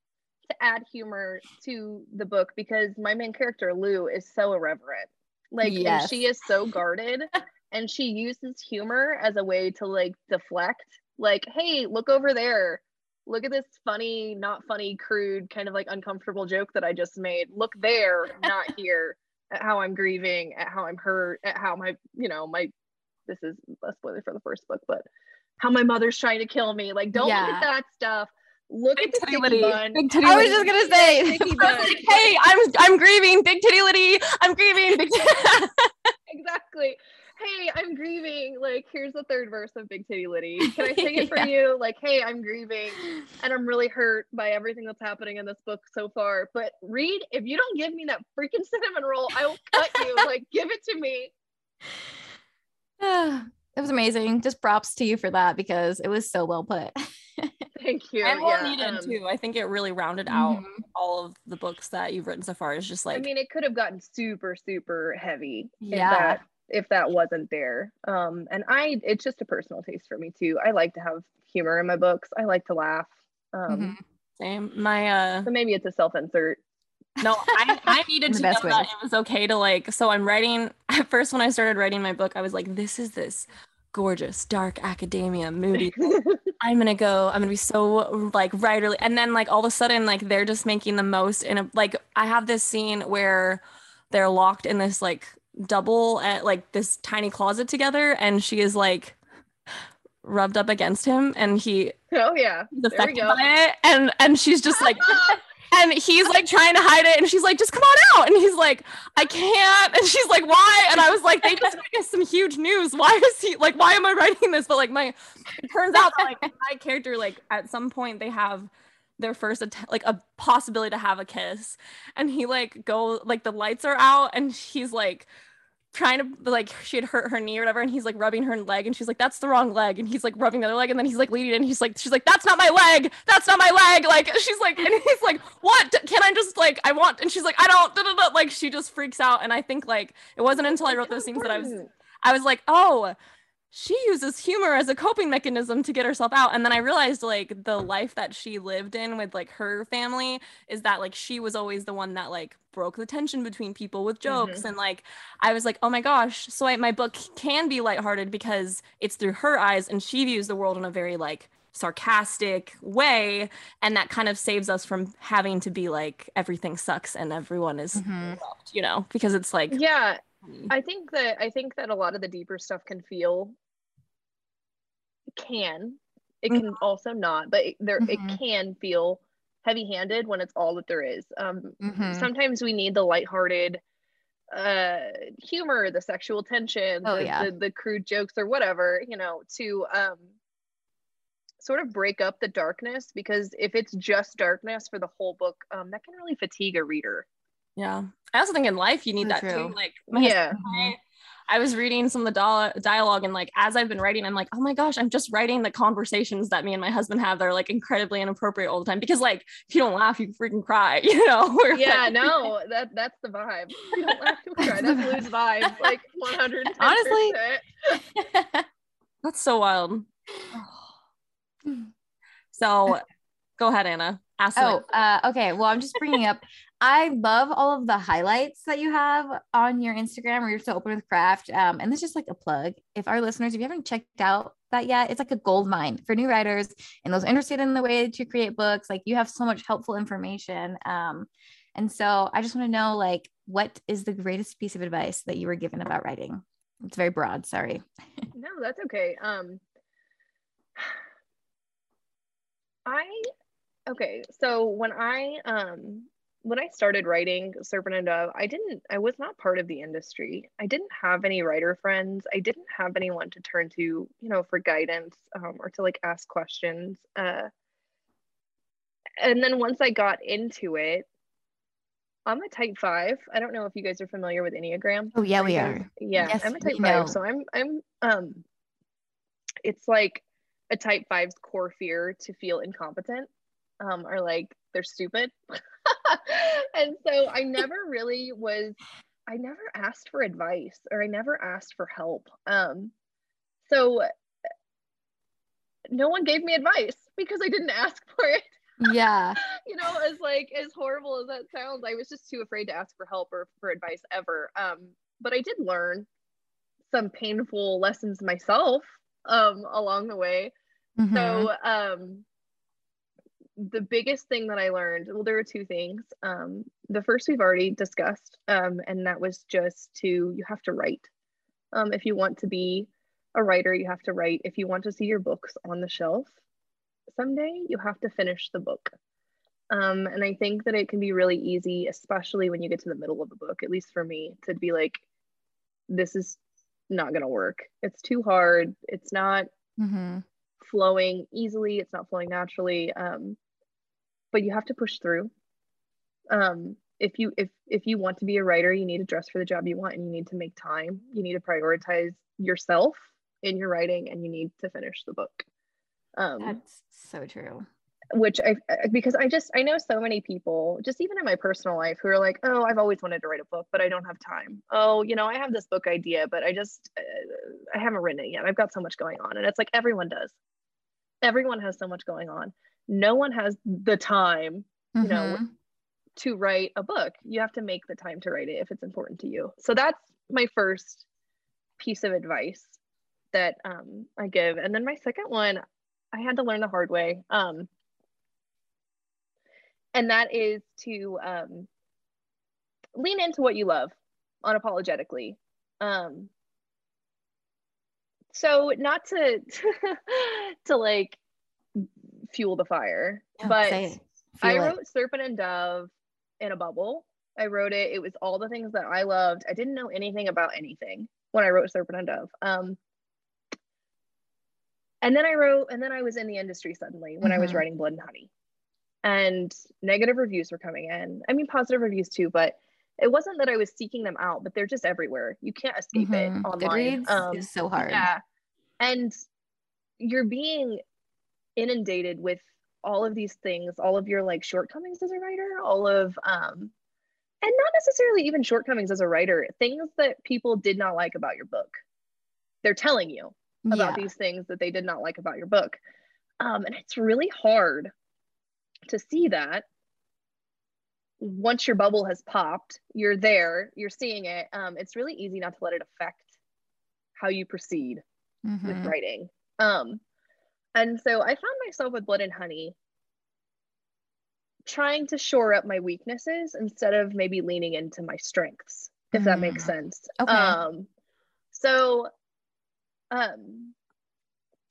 to add humor to the book because my main character Lou is so irreverent. Like yes. she is so guarded and she uses humor as a way to like deflect. Like, hey, look over there. Look at this funny, not funny, crude, kind of like uncomfortable joke that I just made. Look there, not here. At how I'm grieving, at how I'm hurt, at how my, you know, my this is a spoiler for the first book, but how my mother's trying to kill me. Like, don't yeah. look at that stuff. Look Big at the sticky bun. Big titty I was just gonna say, like, hey, I'm I'm grieving, Big Titty Liddy. I'm grieving, Big exactly. Hey, I'm grieving. Like, here's the third verse of Big Titty Liddy. Can I sing it for yeah. you? Like, hey, I'm grieving, and I'm really hurt by everything that's happening in this book so far. But Reid, if you don't give me that freaking cinnamon roll, I will cut you. like, give it to me. it was amazing. Just props to you for that because it was so well put. Thank you. And well yeah, needed um, too. I think it really rounded out mm-hmm. all of the books that you've written so far. It's just like I mean, it could have gotten super, super heavy yeah. If that wasn't there. Um, and I it's just a personal taste for me too. I like to have humor in my books. I like to laugh. Um mm-hmm. same. My uh so maybe it's a self-insert no, I, I needed to know way. that it was okay to like. So I'm writing. At first, when I started writing my book, I was like, "This is this gorgeous, dark academia, moody. I'm gonna go. I'm gonna be so like writerly." And then like all of a sudden, like they're just making the most. In a like, I have this scene where they're locked in this like double at like this tiny closet together, and she is like rubbed up against him and he oh yeah. affected by it and and she's just like and he's like trying to hide it and she's like just come on out and he's like i can't and she's like why? And i was like they just made us some huge news. Why is he like why am i writing this? But like my it turns out that, like my character like at some point they have their first att- like a possibility to have a kiss. And he like go like the lights are out and he's like trying to like she had hurt her knee or whatever and he's like rubbing her leg and she's like that's the wrong leg. And he's like rubbing the other leg and then he's like leading and he's like she's like that's not my leg. That's not my leg. Like she's like and he's like what? Can i just like i want and she's like i don't da, da, da. like she just freaks out. And i think like it wasn't until i wrote those scenes that i was i was like oh she uses humor as a coping mechanism to get herself out and then i realized like the life that she lived in with like her family is that like she was always the one that like broke the tension between people with jokes mm-hmm. and like i was like oh my gosh so I, my book can be lighthearted because it's through her eyes and she views the world in a very like sarcastic way and that kind of saves us from having to be like everything sucks and everyone is mm-hmm. you know because it's like yeah I think that I think that a lot of the deeper stuff can feel can it can mm-hmm. also not but it, there mm-hmm. it can feel heavy handed when it's all that there is um mm-hmm. sometimes we need the lighthearted uh humor the sexual tension Oh, the, yeah. the, the crude jokes or whatever you know to um sort of break up the darkness because if it's just darkness for the whole book um that can really fatigue a reader Yeah. I also think in life you need So that true. too. Like my yeah husband and I, I was reading some of the dialogue and like as I've been writing, I'm like, oh my gosh, I'm just writing the conversations that me and my husband have that are like incredibly inappropriate all the time. Because like if you don't laugh, you freaking cry, you know? We're yeah like- no that that's the vibe You don't laugh, you cry. That's the Lou's vibe like 100 Honestly. That's so wild. So go ahead, Anna. Ask Oh, uh, okay. Well, I'm just bringing up. I love all of the highlights that you have on your Instagram where you're so open with craft. Um, and this is just like a plug. If our listeners, if you haven't checked out that yet, it's like a gold mine for new writers and those interested in the way to create books. Like you have so much helpful information. Um, and so I just want to know, like, what is the greatest piece of advice that you were given about writing? It's very broad. Sorry. no that's okay um i okay so when i um when i started writing serpent and dove i didn't i was not part of the industry i didn't have any writer friends i didn't have anyone to turn to you know for guidance um, or to like ask questions uh and then once i got into it i'm a type five i don't know if you guys are familiar with enneagram Oh, yeah, we are. Yeah, Yes, I'm a type five, know. so I'm I'm um. It's like a type five's core fear to feel incompetent, um, or like they're stupid, and so I never really was. I never asked for advice, or I never asked for help. Um, so no one gave me advice because I didn't ask for it Yeah. you know, as like as horrible as that sounds, I was just too afraid to ask for help or for advice ever. Um, but I did learn some painful lessons myself um along the way. Mhm. So um the biggest thing that I learned, well, there were two things. Um, the first we've already discussed, um, and that was just to you have to write. Um, if you want to be a writer, you have to write. If you want to see your books on the shelf someday, you have to finish the book. Um, and I think that it can be really easy, especially when you get to the middle of a book, at least for me, to be like, this is not going to work. It's too hard. It's not Mhm. flowing easily it's not flowing naturally um, but you have to push through. Um, if you if if you want to be a writer you need to dress for the job you want and you need to make time. You need to prioritize yourself in your writing and you need to finish the book. Um, That's so true. which I because I just I know so many people just even in my personal life who are like oh I've always wanted to write a book but I don't have time. Oh you know I have this book idea but I just uh, I haven't written it yet. I've got so much going on. And it's like everyone does. Everyone has so much going on no one has the time you know, Mhm. to write a book. You have to make the time to write it if it's important to you. So that's my first piece of advice that um, I give. And then my second one I had to learn the hard way. Um, and that is to um, lean into what you love unapologetically. Um, so not to to like fuel the fire Yeah, but. I Feel it. wrote Serpent and Dove in a bubble. I wrote it. It was all the things that I loved. I didn't know anything about anything when I wrote Serpent and Dove. Um, and then I wrote, and then I was in the industry suddenly when I was Mhm. writing Blood and Honey, and negative reviews were coming in. I mean, positive reviews too, but it wasn't that I was seeking them out, but they're just everywhere. You can't escape Mhm. it online. Goodreads Um, is so hard. yeah. And you're being inundated with all of these things, all of your like shortcomings as a writer, all of um and not necessarily even shortcomings as a writer, things that people did not like about your book. They're telling you about Yeah. these things that they did not like about your book. Um, and it's really hard to see that once your bubble has popped, you're there, you're seeing it. Um, it's really easy not to let it affect how you proceed with Mhm. writing. Um, and so I found myself with Blood and Honey trying to shore up my weaknesses instead of maybe leaning into my strengths, if that makes Mm. sense. Okay. Um, so um,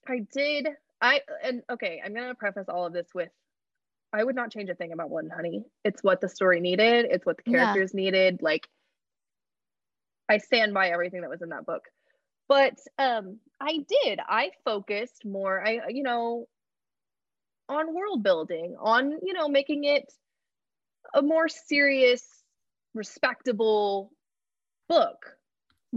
I did, I, and okay, I'm going to preface all of this with I would not change a thing about Blood and Honey. It's what the story needed, it's what the Yeah. characters needed. Like, I stand by everything that was in that book. But um, I did. I focused more. I you know on world building, on you know making it a more serious, respectable book.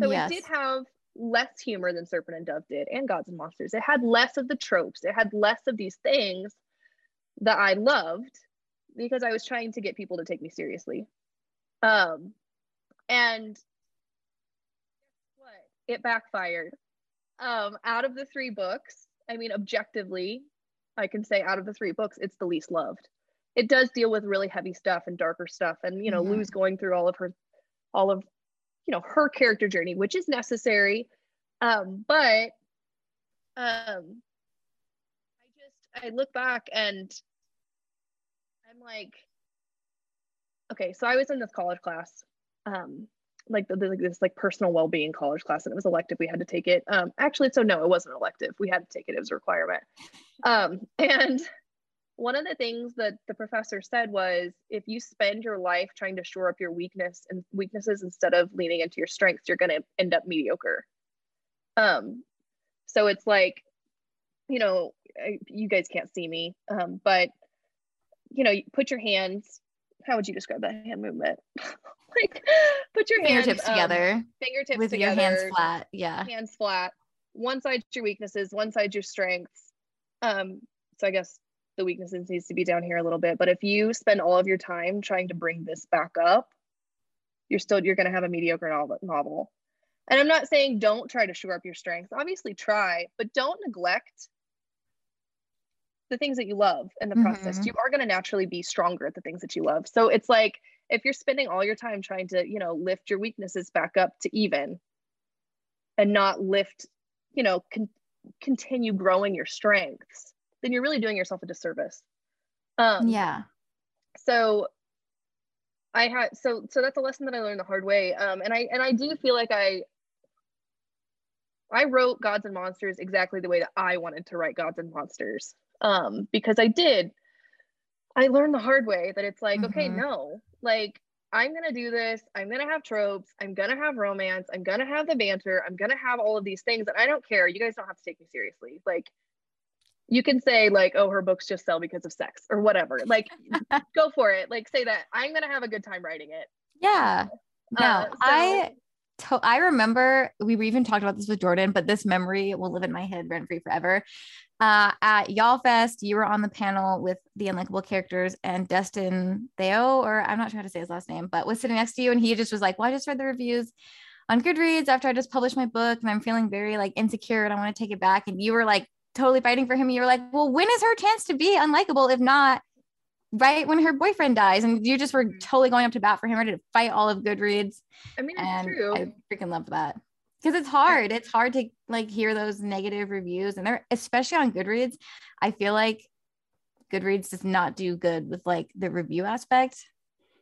So yes. it did have less humor than Serpent and Dove did, and Gods and Monsters. It had less of the tropes. It had less of these things that I loved because I was trying to get people to take me seriously. Um, and? It backfired. Um, out of the three books, I mean, objectively, I can say out of the three books, it's the least loved. It does deal with really heavy stuff and darker stuff, and you know, mm-hmm. Lou's going through all of her, all of, you know, her character journey, which is necessary. Um, but, um, I just I look back and I'm like, okay, so I was in this college class, um, like the, the, this like personal well-being college class, and it was elective. We had to take it. Um, actually, so no, it wasn't elective. We had to take it. It was a requirement. Um, and one of the things that the professor said was, if you spend your life trying to shore up your weakness and weaknesses instead of leaning into your strengths, you're going to end up mediocre. Um, so it's like, you know, you guys can't see me, um, but you know, you put your hands. How would you describe that hand movement? like, put your fingertips hands, together. Um, fingertips with together, your hands flat. Yeah, hands flat. One side's your weaknesses, one side's your strengths. Um, so I guess the weaknesses needs to be down here a little bit. But if you spend all of your time trying to bring this back up, you're still you're going to have a mediocre novel. And I'm not saying don't try to shore up your strengths. Obviously, try, but don't neglect the things that you love in the process. Mm-hmm. You are going to naturally be stronger at the things that you love. So it's like if you're spending all your time trying to, you know, lift your weaknesses back up to even and not lift, you know, con- continue growing your strengths, then you're really doing yourself a disservice. Um, yeah. So I had so so that's a lesson that I learned the hard way. Um, and I and I do feel like I I wrote Gods and Monsters exactly the way that I wanted to write Gods and Monsters. Um, because I did. I learned the hard way that it's like, mm-hmm. okay, no, like I'm gonna do this. I'm gonna have tropes. I'm gonna have romance. I'm gonna have the banter. I'm gonna have all of these things, and I don't care. You guys don't have to take me seriously. Like, you can say like, oh, her books just sell because of sex or whatever. Like, go for it. Like, say that I'm gonna have a good time writing it. Yeah. No, uh, so- I to- I remember we even talked about this with Jordan, but this memory will live in my head rent free forever. Uh, at Y'all Fest, you were on the panel with the unlikable characters, and Dustin Thao, or I'm not sure how to say his last name, but was sitting next to you, and he just was like, "Well, I just read the reviews on Goodreads after I just published my book, and I'm feeling very like insecure, and I want to take it back." And you were like totally fighting for him. You were like, "Well, when is her chance to be unlikable? If not." right when her boyfriend dies and you just were mm-hmm. totally going up to bat for him ready to fight all of goodreads i mean it's true i freaking love that because it's hard it's hard to like hear those negative reviews and they're especially on goodreads i feel like goodreads does not do good with like the review aspect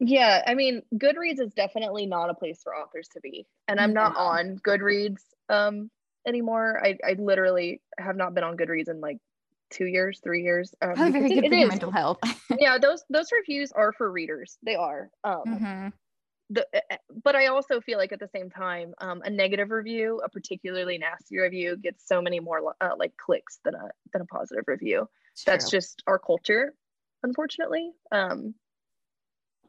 yeah i mean goodreads is definitely not a place for authors to be and i'm not on goodreads um anymore i i literally have not been on goodreads in like two years, three years. Um, Probably very good it, for it mental health. yeah, those those reviews are for readers. They are. Um, mm-hmm. The, eh, eh, but I also feel like at the same time, um, a negative review, a particularly nasty review, gets so many more uh, like clicks than a than a positive review. It's That's true. just our culture, unfortunately. Um,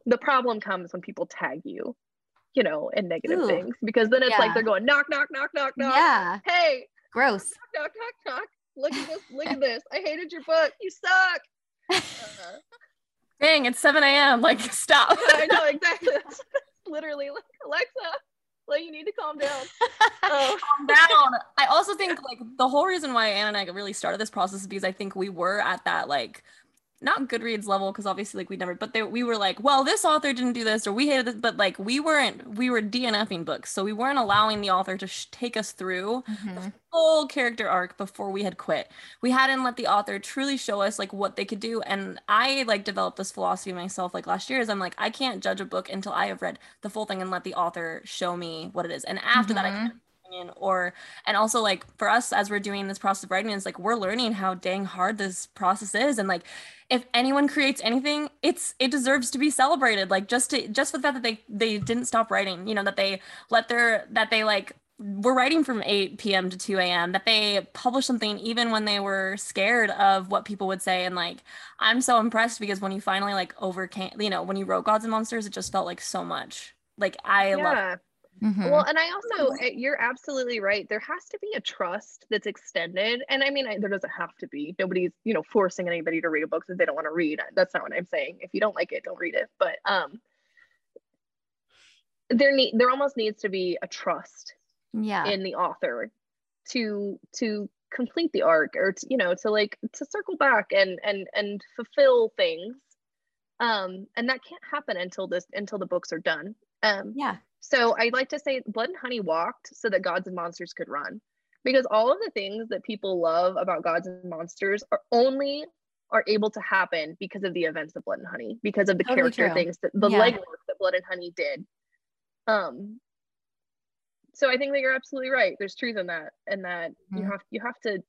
the problem comes when people tag you you know, in negative Ooh. things because then it's yeah. like they're going knock, knock, knock, knock, knock. Yeah. Hey. Gross. Knock, knock, knock, knock look at this, look at this. I hated your book. You suck. Uh, Dang, it's 7 a.m. Like, stop. I know, exactly. Literally like, Alexa, like, you need to calm down. Oh. calm down. I also think, like, the whole reason why Anna and I really started this process is because I think we were at that, like, not Goodreads level because obviously like we never, but they, we were like, well, this author didn't do this or we hated this, but like we weren't, we were DNFing books, so we weren't allowing the author to sh- take us through mm-hmm. the full character arc before we had quit. We hadn't let the author truly show us like what they could do, and I like developed this philosophy myself like last year. Is I'm like I can't judge a book until I have read the full thing and let the author show me what it is, and after mm-hmm. that I mm-hmm. can opinion or and also like for us as we're doing this process of writing it's like we're learning how dang hard this process is and like if anyone creates anything it's it deserves to be celebrated like just to just for the fact that they they didn't stop writing you know that they let their that they like were writing from 8 p.m. to 2 a.m. that they published something even when they were scared of what people would say. And like, I'm so impressed because when you finally like overcame, you know, when you wrote Gods and Monsters, it just felt like so much. Like I yeah. love. Mhm. Well, and I also, eh, you're absolutely right. There has to be a trust that's extended. And I mean, I, there doesn't have to be. Nobody's, you know, forcing anybody to read a book that they don't want to read. That's not what I'm saying. If you don't like it, don't read it. But um, there need there almost needs to be a trust yeah. in the author to to complete the arc or to, you know to like to circle back and and and fulfill things um and that can't happen until this until the books are done um yeah. So i'd like to say blood and honey walked so that gods and monsters could run because all of the things that people love about gods and monsters are only are able to happen because of the events of blood and honey because of the Totally character true. things that the Yeah. legwork that blood and honey did um so i think that you're absolutely right there's truth in that and that you Mhm. have you have to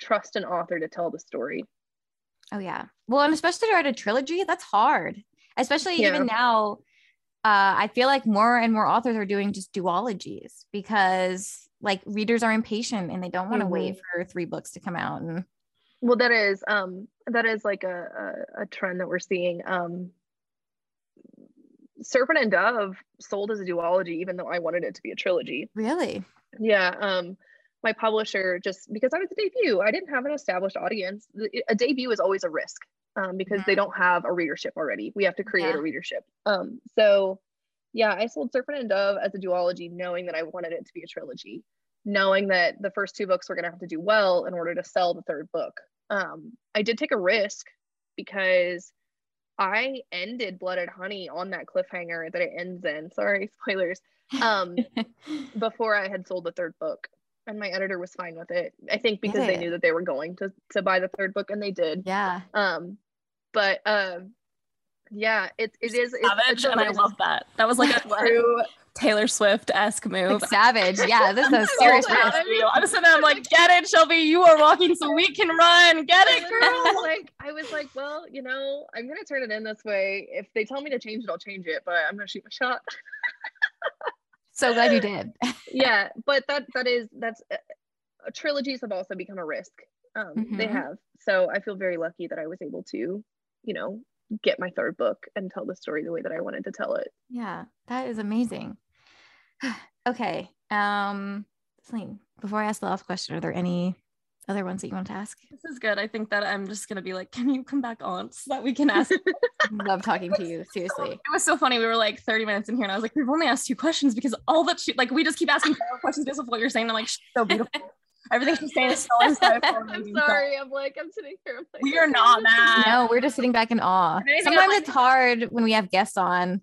trust an author to tell the story Oh yeah. Well, and especially to write a trilogy, that's hard. Especially Yeah. even now, uh, I feel like more and more authors are doing just duologies because like readers are impatient and they don't want to wait for three books to come out. And well that is um that is like a, a, a trend that we're seeing. Um serpent and dove sold as a duology even though i wanted it to be a trilogy. Really, yeah um my publisher just because i was a debut i didn't have an established audience. A debut is always a risk um, because they don't have a readership already we have to create Yeah. a readership um so yeah i sold serpent and dove as a duology knowing that i wanted it to be a trilogy knowing that the first two books were going to have to do well in order to sell the third book um i did take a risk because i ended Blood and Honey on that cliffhanger that it ends in sorry spoilers um before I had sold the third book. And my editor was fine with it. I think because they knew that they were going to to buy the third book and they did. yeah. Um but um yeah, it it is it's, Savage, it's a and I love that. That was like a true Taylor Swift esque move. Like savage. Yeah. This is a So serious bad. I mean- I'm sitting there, I'm like, get it, Shelby. You are walking so we can run. Get it, girl. like I was like, well, you know, I'm gonna turn it in this way. If they tell me to change it, I'll change it, but I'm gonna shoot my shot. So glad you did. yeah, but that that is that's uh, trilogies have also become a risk. Um, They Mhm. have. So I feel very lucky that I was able to, you know, get my third book and tell the story the way that I wanted to tell it. Yeah, that is amazing. okay. Um, Celine, before I ask the last question, are there any other ones that you want to ask? This is good. I think that I'm just gonna be like, can you come back on so that we can ask? Love talking to you. Seriously. It was so funny. We were like 30 minutes in here, and I was like, we've only asked two questions because all that she like, we just keep asking questions because of what you're saying. I'm like, she's so beautiful. Everything she's saying is so insightful. I'm sorry. I'm like, I'm sitting here. I'm like, We are not mad. No, we're just sitting back in awe. Sometimes I'm it's hard when we have guests on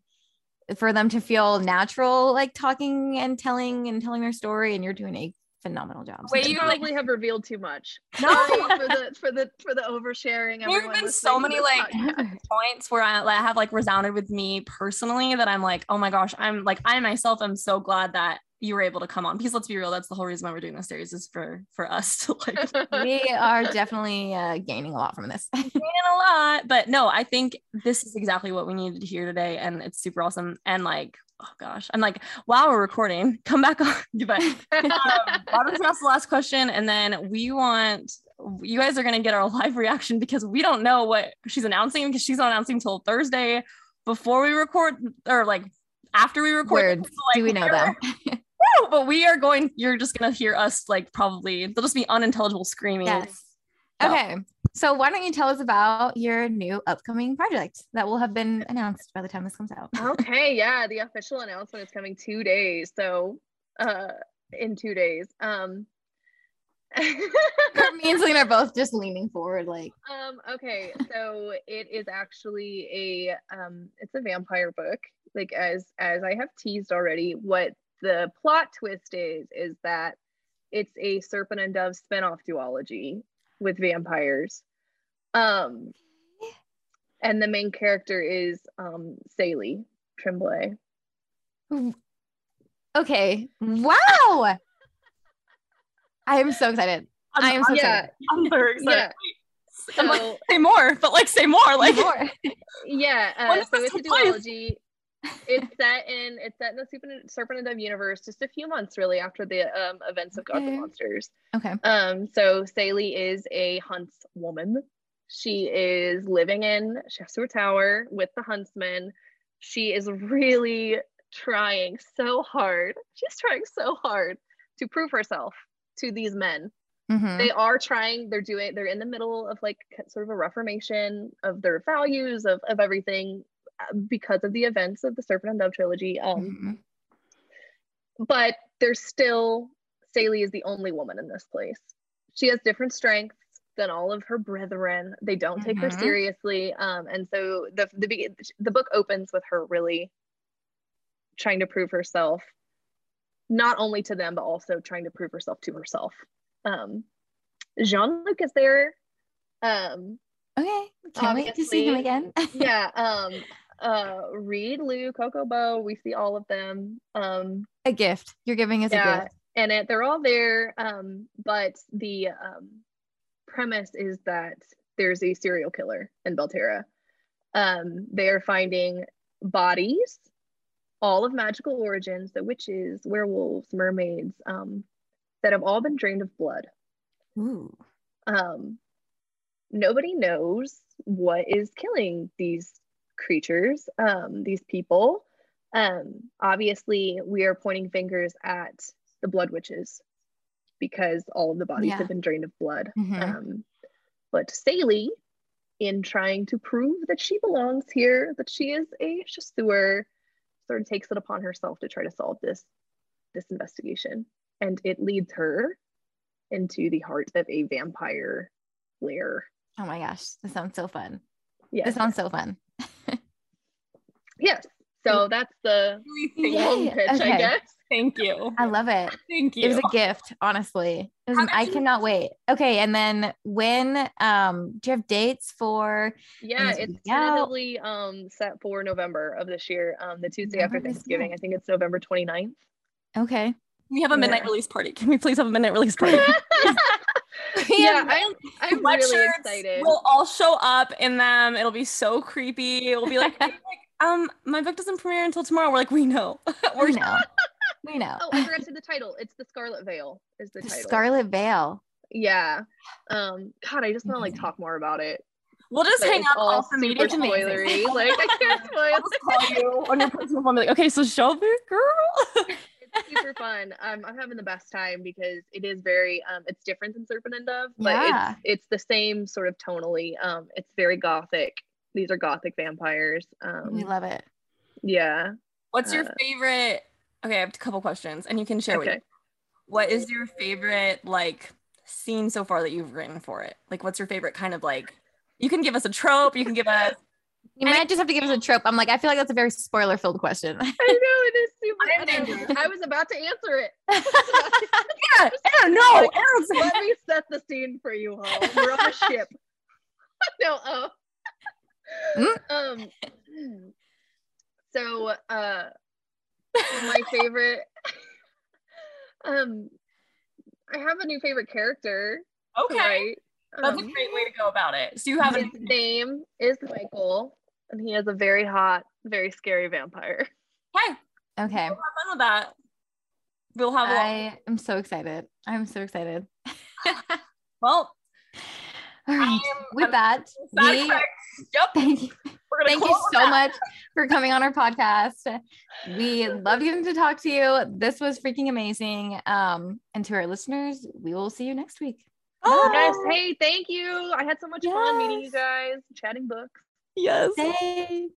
for them to feel natural, like talking and telling and telling their story, and you're doing a phenomenal job. Wait, you So- like- probably have revealed too much. No. For the for the for the oversharing. There have everyone been so many, like, podcast. points where I have like resounded with me personally that I'm like, oh my gosh, I'm like I myself am so glad that you were able to come on because let's be real, that's the whole reason why we're doing this series is for for us to like we are definitely uh, gaining a lot from this. gain a lot. But no, I think this is exactly what we needed to hear today, and it's super awesome. And like, oh gosh, I'm like, while we're recording, come back on. But um, Robin's gonna ask the last question, and then we want you guys are gonna get our live reaction because we don't know what she's announcing because she's not announcing until Thursday before we record or like after we record. Words. Like, Do we know we're- them? Woo! But we are going. You're just gonna hear us like probably. They'll just be unintelligible screaming. Yes. No. Okay. So why don't you tell us about your new upcoming project that will have been announced by the time this comes out? okay, yeah, the official announcement is coming two days. So uh in two days. Um Me and Celine are both just leaning forward, like um okay, so it is actually a um it's a vampire book. Like as as I have teased already, what the plot twist is is that it's a serpent and dove spin-off duology with vampires. Um and the main character is um Célie Tremblay. Okay. Wow. I am so excited. I'm, I am so yeah. excited. I'm very excited. Yeah. I'm like, say more, but like say more. Like More. yeah, uh, so it's a take place? duology. It's set in it's set in the Serpent and Dove universe just a few months really after the um, events of Gods Okay. and Monsters. Okay. Um, so Célie is a huntswoman. She is living in Chasseur Tower with the huntsmen. She is really trying so hard. She's trying so hard to prove herself to these men. Mhm. They are trying, they're doing, they're in the middle of like sort of a reformation of their values, of, of everything because of the events of the Serpent and Dove trilogy. Um, Mhm. but there's still Célie is the only woman in this place. She has different strengths than all of her brethren. They don't take her Mhm. seriously, um, and so the the the book opens with her really trying to prove herself, not only to them but also trying to prove herself to herself. Um, Jean Luc is there. Um, Okay. Can't wait to see him again. yeah. Um, uh, Reid, Lou, Coco Beau. We see all of them. Um, a gift. You're giving us a yeah gift. and it, they're all there um but the um premise is that there's a serial killer in belterra um they are finding bodies all of magical origins the witches werewolves mermaids um that have all been drained of blood Ooh. um nobody knows what is killing these creatures um these people um obviously we are pointing fingers at the blood witches because all of the bodies Yeah. have been drained of blood Mhm. um but Célie in trying to prove that she belongs here that she is a chasseur sort of takes it upon herself to try to solve this this investigation and it leads her into the heart of a vampire lair Oh my gosh. This sounds so fun. Yeah, This sounds so fun. Yes so that's the long Yay. pitch i guess Thank you. I love it. Thank you. It was a gift, honestly. It was an- I did you- cannot wait. Okay, and then when um do you have dates for yeah it's it's gonna be out. tentatively um set for november of this year um the tuesday after November this thanksgiving i think it's november 29th okay. we have a midnight Yeah. release party. Can we please have a midnight release party? yeah i'm i'm really excited We'll all show up in them. It'll be so creepy. It'll be like, like um, my book doesn't premiere until tomorrow. We're like, we know. We're we know. We know. oh i forgot to say the title it's the scarlet veil is the The title Scarlet Veil. yeah um god i just want to like talk more about it We'll just but hang out all off the media. spoilery like i can't spoil I'll just call you on your personal phone. Be like, okay, so show me, girl. it's super fun. Um, I'm having the best time because it is very um, it's different than Serpent and Dove, but Yeah. it's it's the same sort of tonally. Um, it's very gothic. These are gothic vampires. Um, We love it. yeah. What's your Uh, favorite? Okay, I have a couple questions, and you can share. What, Okay. what is your favorite like scene so far that you've written for it? Like, what's your favorite kind of like? You can give us a trope. You can give us. You might just have to give us a trope. I'm like, I feel like that's a very spoiler filled question. I know it is super. I am I, know. dangerous. I was about to answer it. Yeah, Aaron, no, Like, Aaron's Let me set the scene for you all. We're on a ship. no, uh, um, so uh, my favorite. um, I have a new favorite character. okay. Right. That's a Um, great way to go about it. So you have a his name is Michael, and he is a very hot, very scary vampire. hey, okay. have fun with that. We'll have a. I am so excited. I'm so excited. Well, all right. I'm, With I'm that, that we, correct. Yep. thank you. We're Thank you so that. much for coming on our podcast. We love getting to talk to you. This was freaking amazing. Um, and to our listeners, we will see you next week. Oh, Yes. Hey, thank you. I had so much fun meeting you guys, chatting books. yes. Hey.